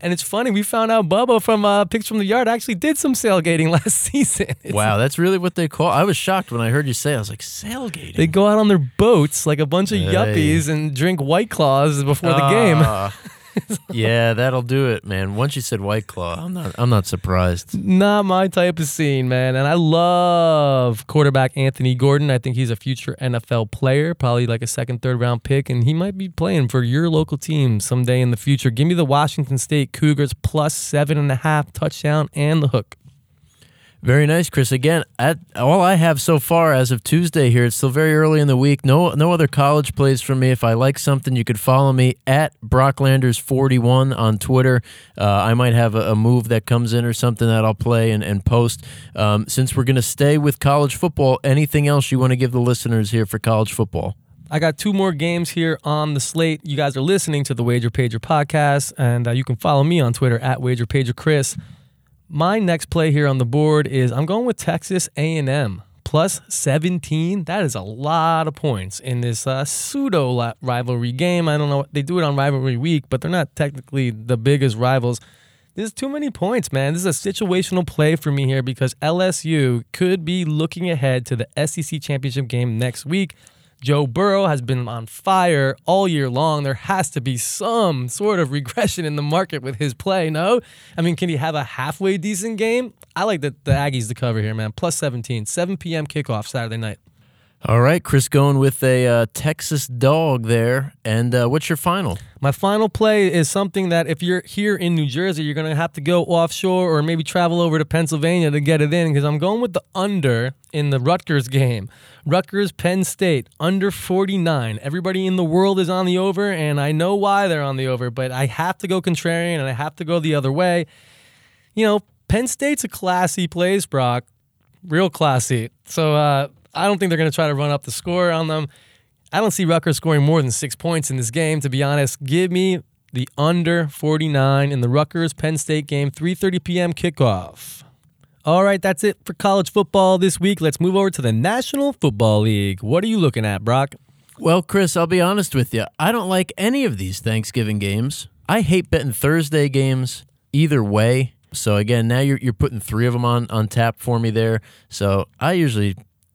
And it's funny, we found out Bubba from uh, Picks from the Yard actually did some sailgating last season. It's- Wow, that's really what they call. I was shocked when I heard you say. I was like, sailgating. They go out on their boats like a bunch of Hey. yuppies and drink White Claws before the game. Ah. yeah, that'll do it, man. Once you said White Claw, I'm not. I'm not surprised. Not my type of scene, man. And I love quarterback Anthony Gordon. I think he's a future NFL player, probably like a second, third round pick, and he might be playing for your local team someday in the future. Give me the Washington State Cougars plus seven and a half touchdown and the hook. Very nice, Chris. Again, at, all I have so far as of Tuesday here, it's still very early in the week. No, no other college plays from me. If I like something, you could follow me at Brocklanders41 on Twitter. Uh, I might have a, a move that comes in or something that I'll play and, and post. Um, since we're going to stay with college football, anything else you want to give the listeners here for college football? I got two more games here on the slate. You guys are listening to the Wager Pager podcast, and uh, you can follow me on Twitter at Wager Pager Chris. My next play here on the board is I'm going with Texas A&M plus 17. That is a lot of points in this uh, pseudo rivalry game. I don't know. They do it on rivalry week, but they're not technically the biggest rivals. There's too many points, man. This is a situational play for me here because LSU could be looking ahead to the SEC championship game next week. Joe Burrow has been on fire all year long. There has to be some sort of regression in the market with his play, no? I mean, can he have a halfway decent game? I like the, the Aggies to cover here, man. Plus 17, 7 p.m. kickoff Saturday night. All right, Chris going with a uh, Texas dog there. And uh, what's your final? My final play is something that if you're here in New Jersey, you're going to have to go offshore or maybe travel over to Pennsylvania to get it in because I'm going with the under in the Rutgers game. Rutgers Penn State under 49. Everybody in the world is on the over, and I know why they're on the over, but I have to go contrarian and I have to go the other way. You know, Penn State's a classy place, Brock. Real classy. So uh, I don't think they're going to try to run up the score on them. I don't see Rutgers scoring more than six points in this game, to be honest. Give me the under 49 in the Rutgers Penn State game, 3:30 p.m. kickoff. All right, that's it for college football this week. Let's move over to the National Football League. What are you looking at, Brock? Well, Chris, I'll be honest with you. I don't like any of these Thanksgiving games. I hate betting Thursday games either way. So again, now you're you're putting three of them on on tap for me there. So I usually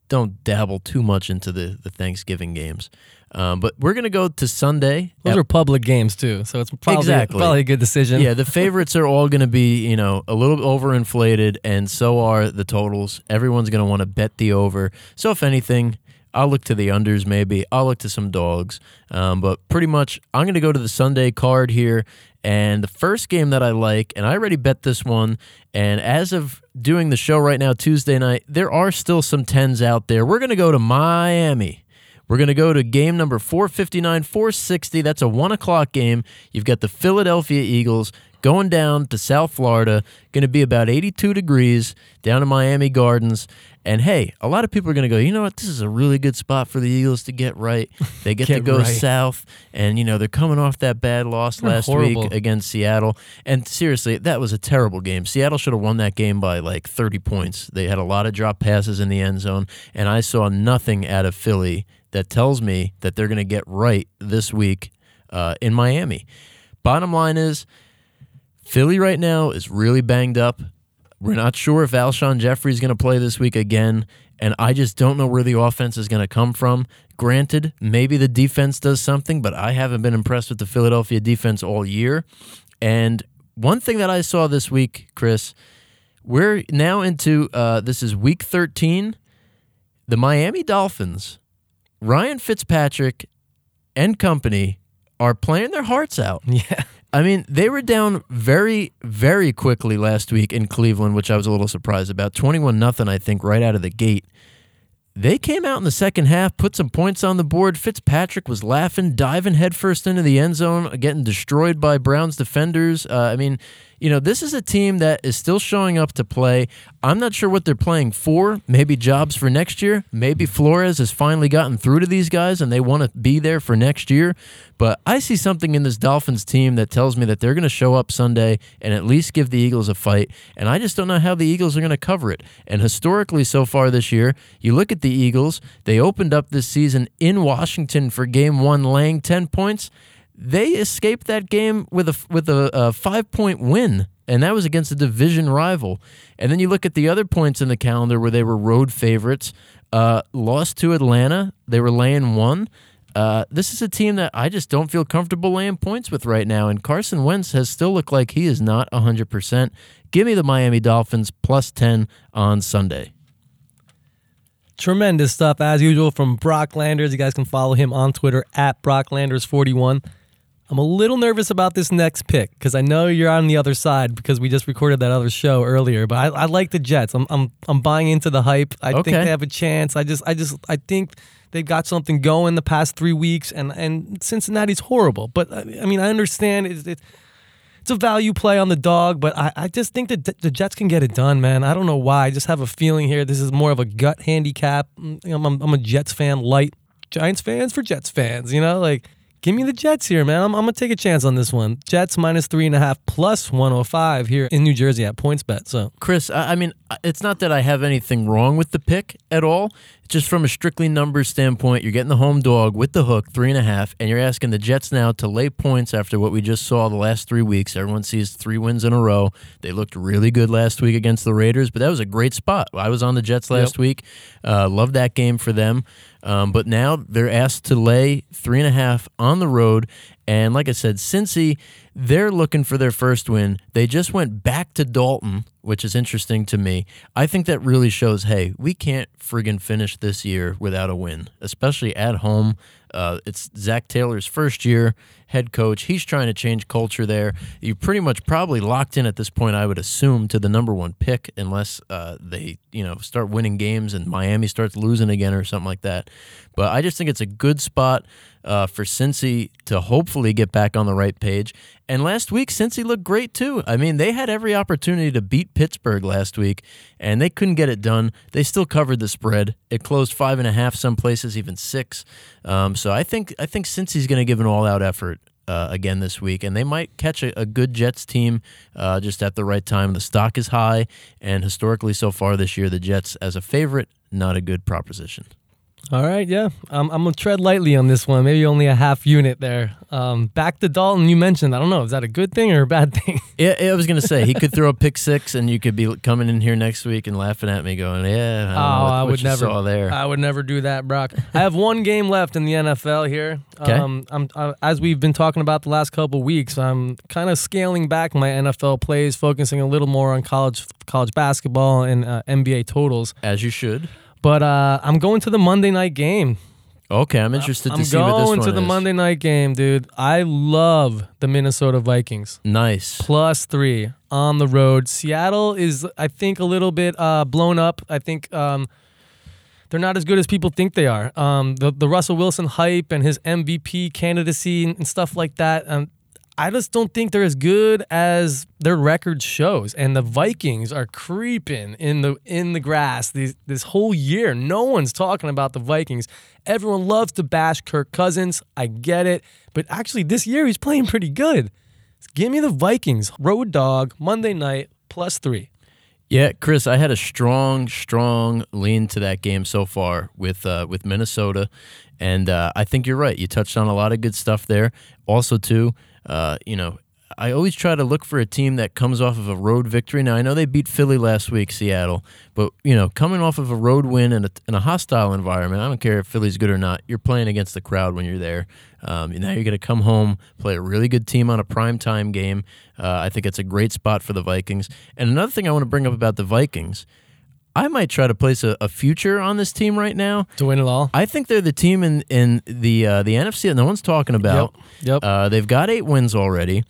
don't dabble too much into the the Thanksgiving games. Um, but we're gonna go to Sunday. Those are public games too, so it's probably Exactly. probably a good decision. yeah, the favorites are all going to be, you know, a little overinflated, and so are the totals. Everyone's going to want to bet the over. So, if anything, I'll look to the unders maybe. I'll look to some dogs. Um, but pretty much, I'm going to go to the Sunday card here. And the first game that I like, and I already bet this one, and as of doing the show right now, Tuesday night, there are still some 10s out there. We're going to go to Miami We're going to go to game number 459, 460. That's a one o'clock game. You've got the Philadelphia Eagles going down to South Florida. Going to be about 82 degrees down in Miami Gardens. And hey, a lot of people are going to go, you know what? This is a really good spot for the Eagles to get right. They get, to go right. south. And, you know, they're coming off that bad loss They're last horrible. week against Seattle. And seriously, that was a terrible game. Seattle should have won that game by like 30 points. They had a lot of drop passes in the end zone. And I saw nothing out of Philly that tells me that they're going to get right this week uh, in Miami. Bottom line is, Philly right now is really banged up. We're not sure if Alshon Jeffery is going to play this week again, and I just don't know where the offense is going to come from. Granted, maybe the defense does something, but I haven't been impressed with the Philadelphia defense all year. And one thing that I saw this week, Chris, we're now into uh, this is week 13. The Miami Dolphins, Ryan Fitzpatrick and company are playing their hearts out. Yeah. I mean, they were down very, very quickly last week in Cleveland, which I was a little surprised about. 21 nothing, I think, right out of the gate. They came out in the second half, put some points on the board. Fitzpatrick was laughing, diving headfirst into the end zone, getting destroyed by Browns defenders. Uh, I mean, you know, this is a team that is still showing up to play. I'm not sure what they're playing for. Maybe jobs for next year. Maybe Flores has finally gotten through to these guys and they want to be there for next year. But I see something in this Dolphins team that tells me that they're going to show up Sunday and at least give the Eagles a fight. And I just don't know how the Eagles are going to cover it. And historically, so far this year, you look at the Eagles, they opened up this season in Washington for game one, laying 10 points they escaped that game with a with a, a five point win, and that was against a division rival. And then you look at the other points in the calendar where they were road favorites. Uh, lost to Atlanta, they were laying one. Uh, this is a team that I just don't feel comfortable laying points with right now. And Carson Wentz has still looked like he is not 100%. Give me the Miami Dolphins plus 10 on Sunday. Tremendous stuff as usual from Brock Landers. You guys can follow him on Twitter at BrockLanders41. I'm a little nervous about this next pick because I know you're on the other side because we just recorded that other show earlier. But I, I like the Jets. I'm, I'm I'm buying into the hype. I Okay. think they have a chance. I just I just I think they've got something going the past three weeks, and and Cincinnati's horrible. But I I mean I understand it's. it's it's a value play on the dog, but I, I just think that the- the Jets can get it done, man. I don't know why. I just have a feeling here this is more of a gut handicap. Mm, I'm, I'm, I'm a Jets fan, light Giants fans for Jets fans. You know, like give me the Jets here, man. I'm, I'm gonna take a chance on this one. Jets minus three and a half plus 105 here in New Jersey at PointsBet. So Chris, I I mean, it's not that I have anything wrong with the pick at all. Just from a strictly numbers standpoint, you're getting the home dog with the hook, three and a half, and you're asking the Jets now to lay points after what we just saw the last three weeks. Everyone sees three wins in a row. They looked really good last week against the Raiders, but that was a great spot. I was on the Jets last Yep. week. Uh, loved that game for them. Um, but now they're asked to lay three and a half on the road. And like I said, Cincy, they're looking for their first win. They just went back to Dalton, which is interesting to me. I think that really shows hey, we can't friggin' finish this year without a win, especially at home. Uh, it's Zac Taylor's first year head coach. He's trying to change culture there. You pretty much probably locked in at this point, I would assume, to the number one pick, unless uh, they you know start winning games and Miami starts losing again or something like that. But I just think it's a good spot uh, for Cincy to hopefully get back on the right page. And last week, Cincy looked great too. I mean, they had every opportunity to beat Pittsburgh last week, and they couldn't get it done. They still covered the spread. It closed five and a half, some places even six. Um, so I think I think Cincy's going to give an all-out effort. Uh, again this week, and they might catch a, a good Jets team uh, just at the right time. The stock is high, and historically, so far this year, the Jets as a favorite, not a good proposition. All right, yeah. I'm, I'm going to tread lightly on this one. Maybe only a half unit there. Um, back to Dalton, you mentioned. I don't know. Is that a good thing or a bad thing? Yeah, I was gonna say he could throw a pick six, and you could be coming in here next week and laughing at me, going, "Yeah, I oh, what, I would never. saw there." I would never do that, Brock. I have one game left in the NFL here. 'Kay. Um, I'm, I, as we've been talking about the last couple weeks, I'm kind of scaling back my NFL plays, focusing a little more on college college basketball and uh, NBA totals. As you should. But uh, I'm going to the Monday night game. Okay, I'm interested I'm to see what this one is. I'm going to the. Monday night game, dude. I love the Minnesota Vikings. Nice. plus three on the road. Seattle is, I think, a little bit uh, blown up. I think um, they're not as good as people think they are. Um, the the Russell Wilson hype and his MVP candidacy and, and stuff like that. Um, I just don't think they're as good as their record shows. And the Vikings are creeping in the in the grass these, this whole year. No one's talking about the Vikings. Everyone loves to bash Kirk Cousins. I get it, but actually this year he's playing pretty good. Give me the Vikings road dog Monday night plus three. Yeah, Chris, I had a strong, strong lean to that game so far with uh, with Minnesota, and uh, I think you're right. You touched on a lot of good stuff there. Also, too, uh, you know, I always try to look for a team that comes off of a road victory. Now I know they beat Philly last week, Seattle, but you know, coming off of a road win in a, in a hostile environment, I don't care if Philly's good or not. You're playing against the crowd when you're there. Um, now you're going to come home, play a really good team on a prime time game. Uh, I think it's a great spot for the Vikings. And another thing I want to bring up about the Vikings. I might try to place a, a, future on this team right now to win it all. I think they're the team in in the uh, the NFC that no one's talking about. Yep. yep. Uh, they've got eight wins already.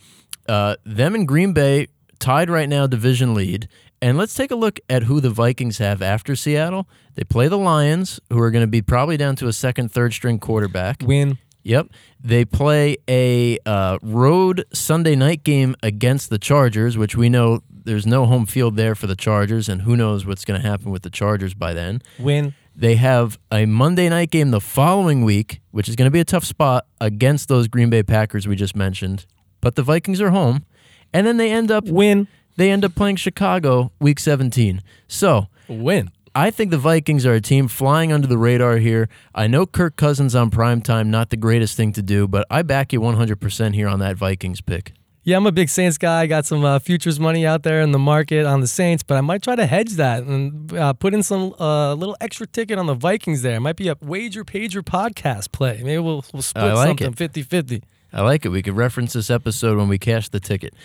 Uh, them and Green Bay tied right now, division lead. And let's take a look at who the Vikings have after Seattle. They play the Lions, who are going to be probably down to a second, third string quarterback. Win. Yep. They play a uh, road Sunday night game against the Chargers, which we know there's no home field there for the Chargers, and who knows what's going to happen with the Chargers by then. Win. They have a Monday night game the following week, which is going to be a tough spot against those Green Bay Packers we just mentioned. But the Vikings are home, and then they end up win. They end up playing Chicago week 17. So win. I think the Vikings are a team flying under the radar here. I know Kirk Cousins on prime time, not the greatest thing to do, but I back you 100% here on that Vikings pick. Yeah, I'm a big Saints guy. I got some uh, futures money out there in the market on the Saints, but I might try to hedge that and uh, put in some uh, little extra ticket on the Vikings there. It might be a wager pager podcast play. Maybe we'll, we'll split like something 50 50. I like it. We could reference this episode when we cash the ticket.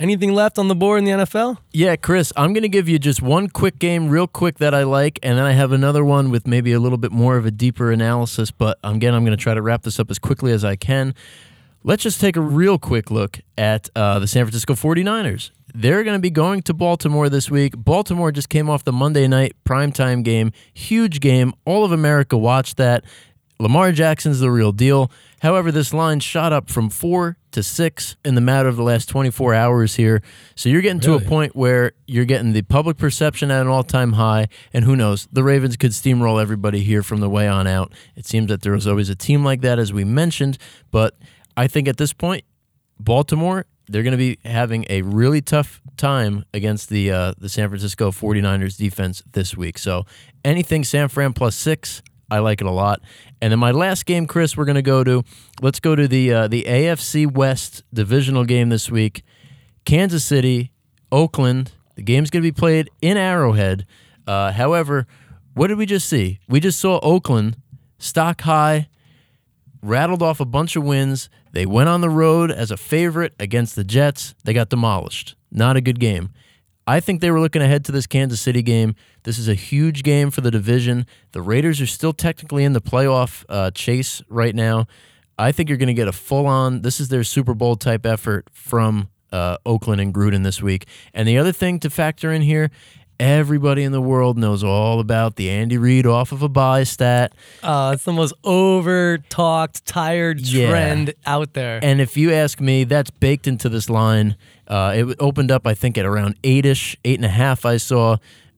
Anything left on the board in the NFL? Yeah, Chris, I'm going to give you just one quick game, real quick, that I like, and then I have another one with maybe a little bit more of a deeper analysis. But again, I'm going to try to wrap this up as quickly as I can. Let's just take a real quick look at uh, the San Francisco 49ers. They're going to be going to Baltimore this week. Baltimore just came off the Monday night primetime game. Huge game. All of America watched that. Lamar Jackson's the real deal. However, this line shot up from four to six in the matter of the last 24 hours here. So you're getting really? to a point where you're getting the public perception at an all time high. And who knows, the Ravens could steamroll everybody here from the way on out. It seems that there was always a team like that, as we mentioned. But I think at this point, Baltimore, they're going to be having a really tough time against the uh, the San Francisco 49ers defense this week. So anything San Fran plus six, I like it a lot. And then my last game, Chris, we're going to go to. Let's go to the uh, the AFC West divisional game this week. Kansas City, Oakland. The game's going to be played in Arrowhead. Uh, however, what did we just see? We just saw Oakland stock high, rattled off a bunch of wins. They went on the road as a favorite against the Jets. They got demolished. Not a good game. I think they were looking ahead to this Kansas City game. This is a huge game for the division. The Raiders are still technically in the playoff uh, chase right now. I think you're going to get a full on, this is their Super Bowl type effort from uh, Oakland and Gruden this week. And the other thing to factor in here Everybody in the world knows all about the Andy Reid off of a bye stat. Uh, it's the most over talked, tired Yeah. trend out there. And if you ask me, that's baked into this line. Uh, it opened up, I think, at around eight ish, eight and a half. I saw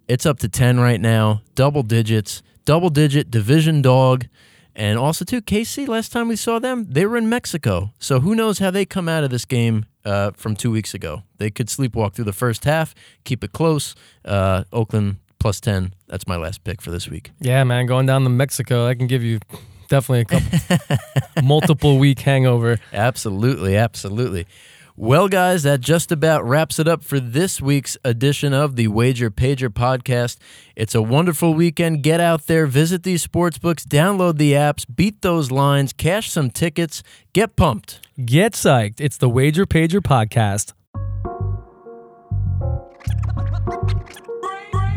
it's up to 10 right now, double digits, double digit division dog. And also, too, KC, last time we saw them, they were in Mexico. So who knows how they come out of this game uh, from two weeks ago. They could sleepwalk through the first half, keep it close. Uh, Oakland plus 10. That's my last pick for this week. yeah, man, going down to Mexico, I can give you definitely a couple, multiple week hangover. Absolutely, absolutely. Well, guys, that just about wraps it up for this week's edition of the Wager Pager podcast. It's a wonderful weekend. Get out there, visit these sports books, download the apps, beat those lines, cash some tickets, get pumped. Get psyched. It's the Wager Pager podcast.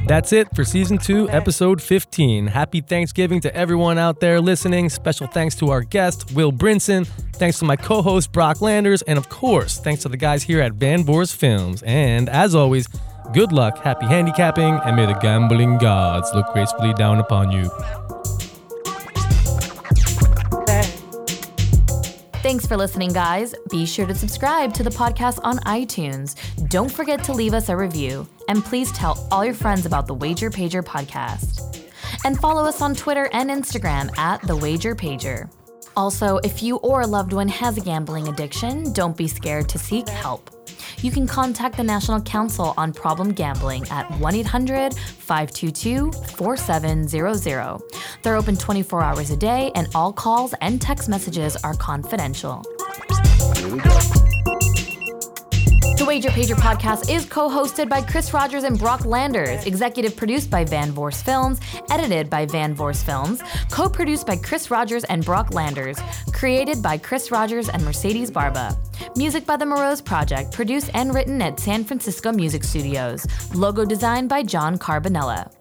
That's it for season two, episode 15. Happy Thanksgiving to everyone out there listening. Special thanks to our guest, Will Brinson. Thanks to my co host, Brock Landers. And of course, thanks to the guys here at Van Vorst Films. And as always, Good luck, happy handicapping, and may the gambling gods look gracefully down upon you. Thanks for listening, guys. Be sure to subscribe to the podcast on iTunes. Don't forget to leave us a review. And please tell all your friends about the Wager Pager podcast. And follow us on Twitter and Instagram at The Wager Pager. Also, if you or a loved one has a gambling addiction, don't be scared to seek help. You can contact the National Council on Problem Gambling at 1 800 522 4700. They're open 24 hours a day, and all calls and text messages are confidential. Here we go. The Wager Pager podcast is co hosted by Chris Rogers and Brock Landers, executive produced by Van Vorst Films, edited by Van Vorst Films, co produced by Chris Rogers and Brock Landers, created by Chris Rogers and Mercedes Barba. Music by the Morose Project, produced and written at San Francisco Music Studios. Logo designed by John Carbonella.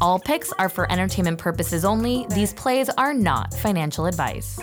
All picks are for entertainment purposes only. These plays are not financial advice.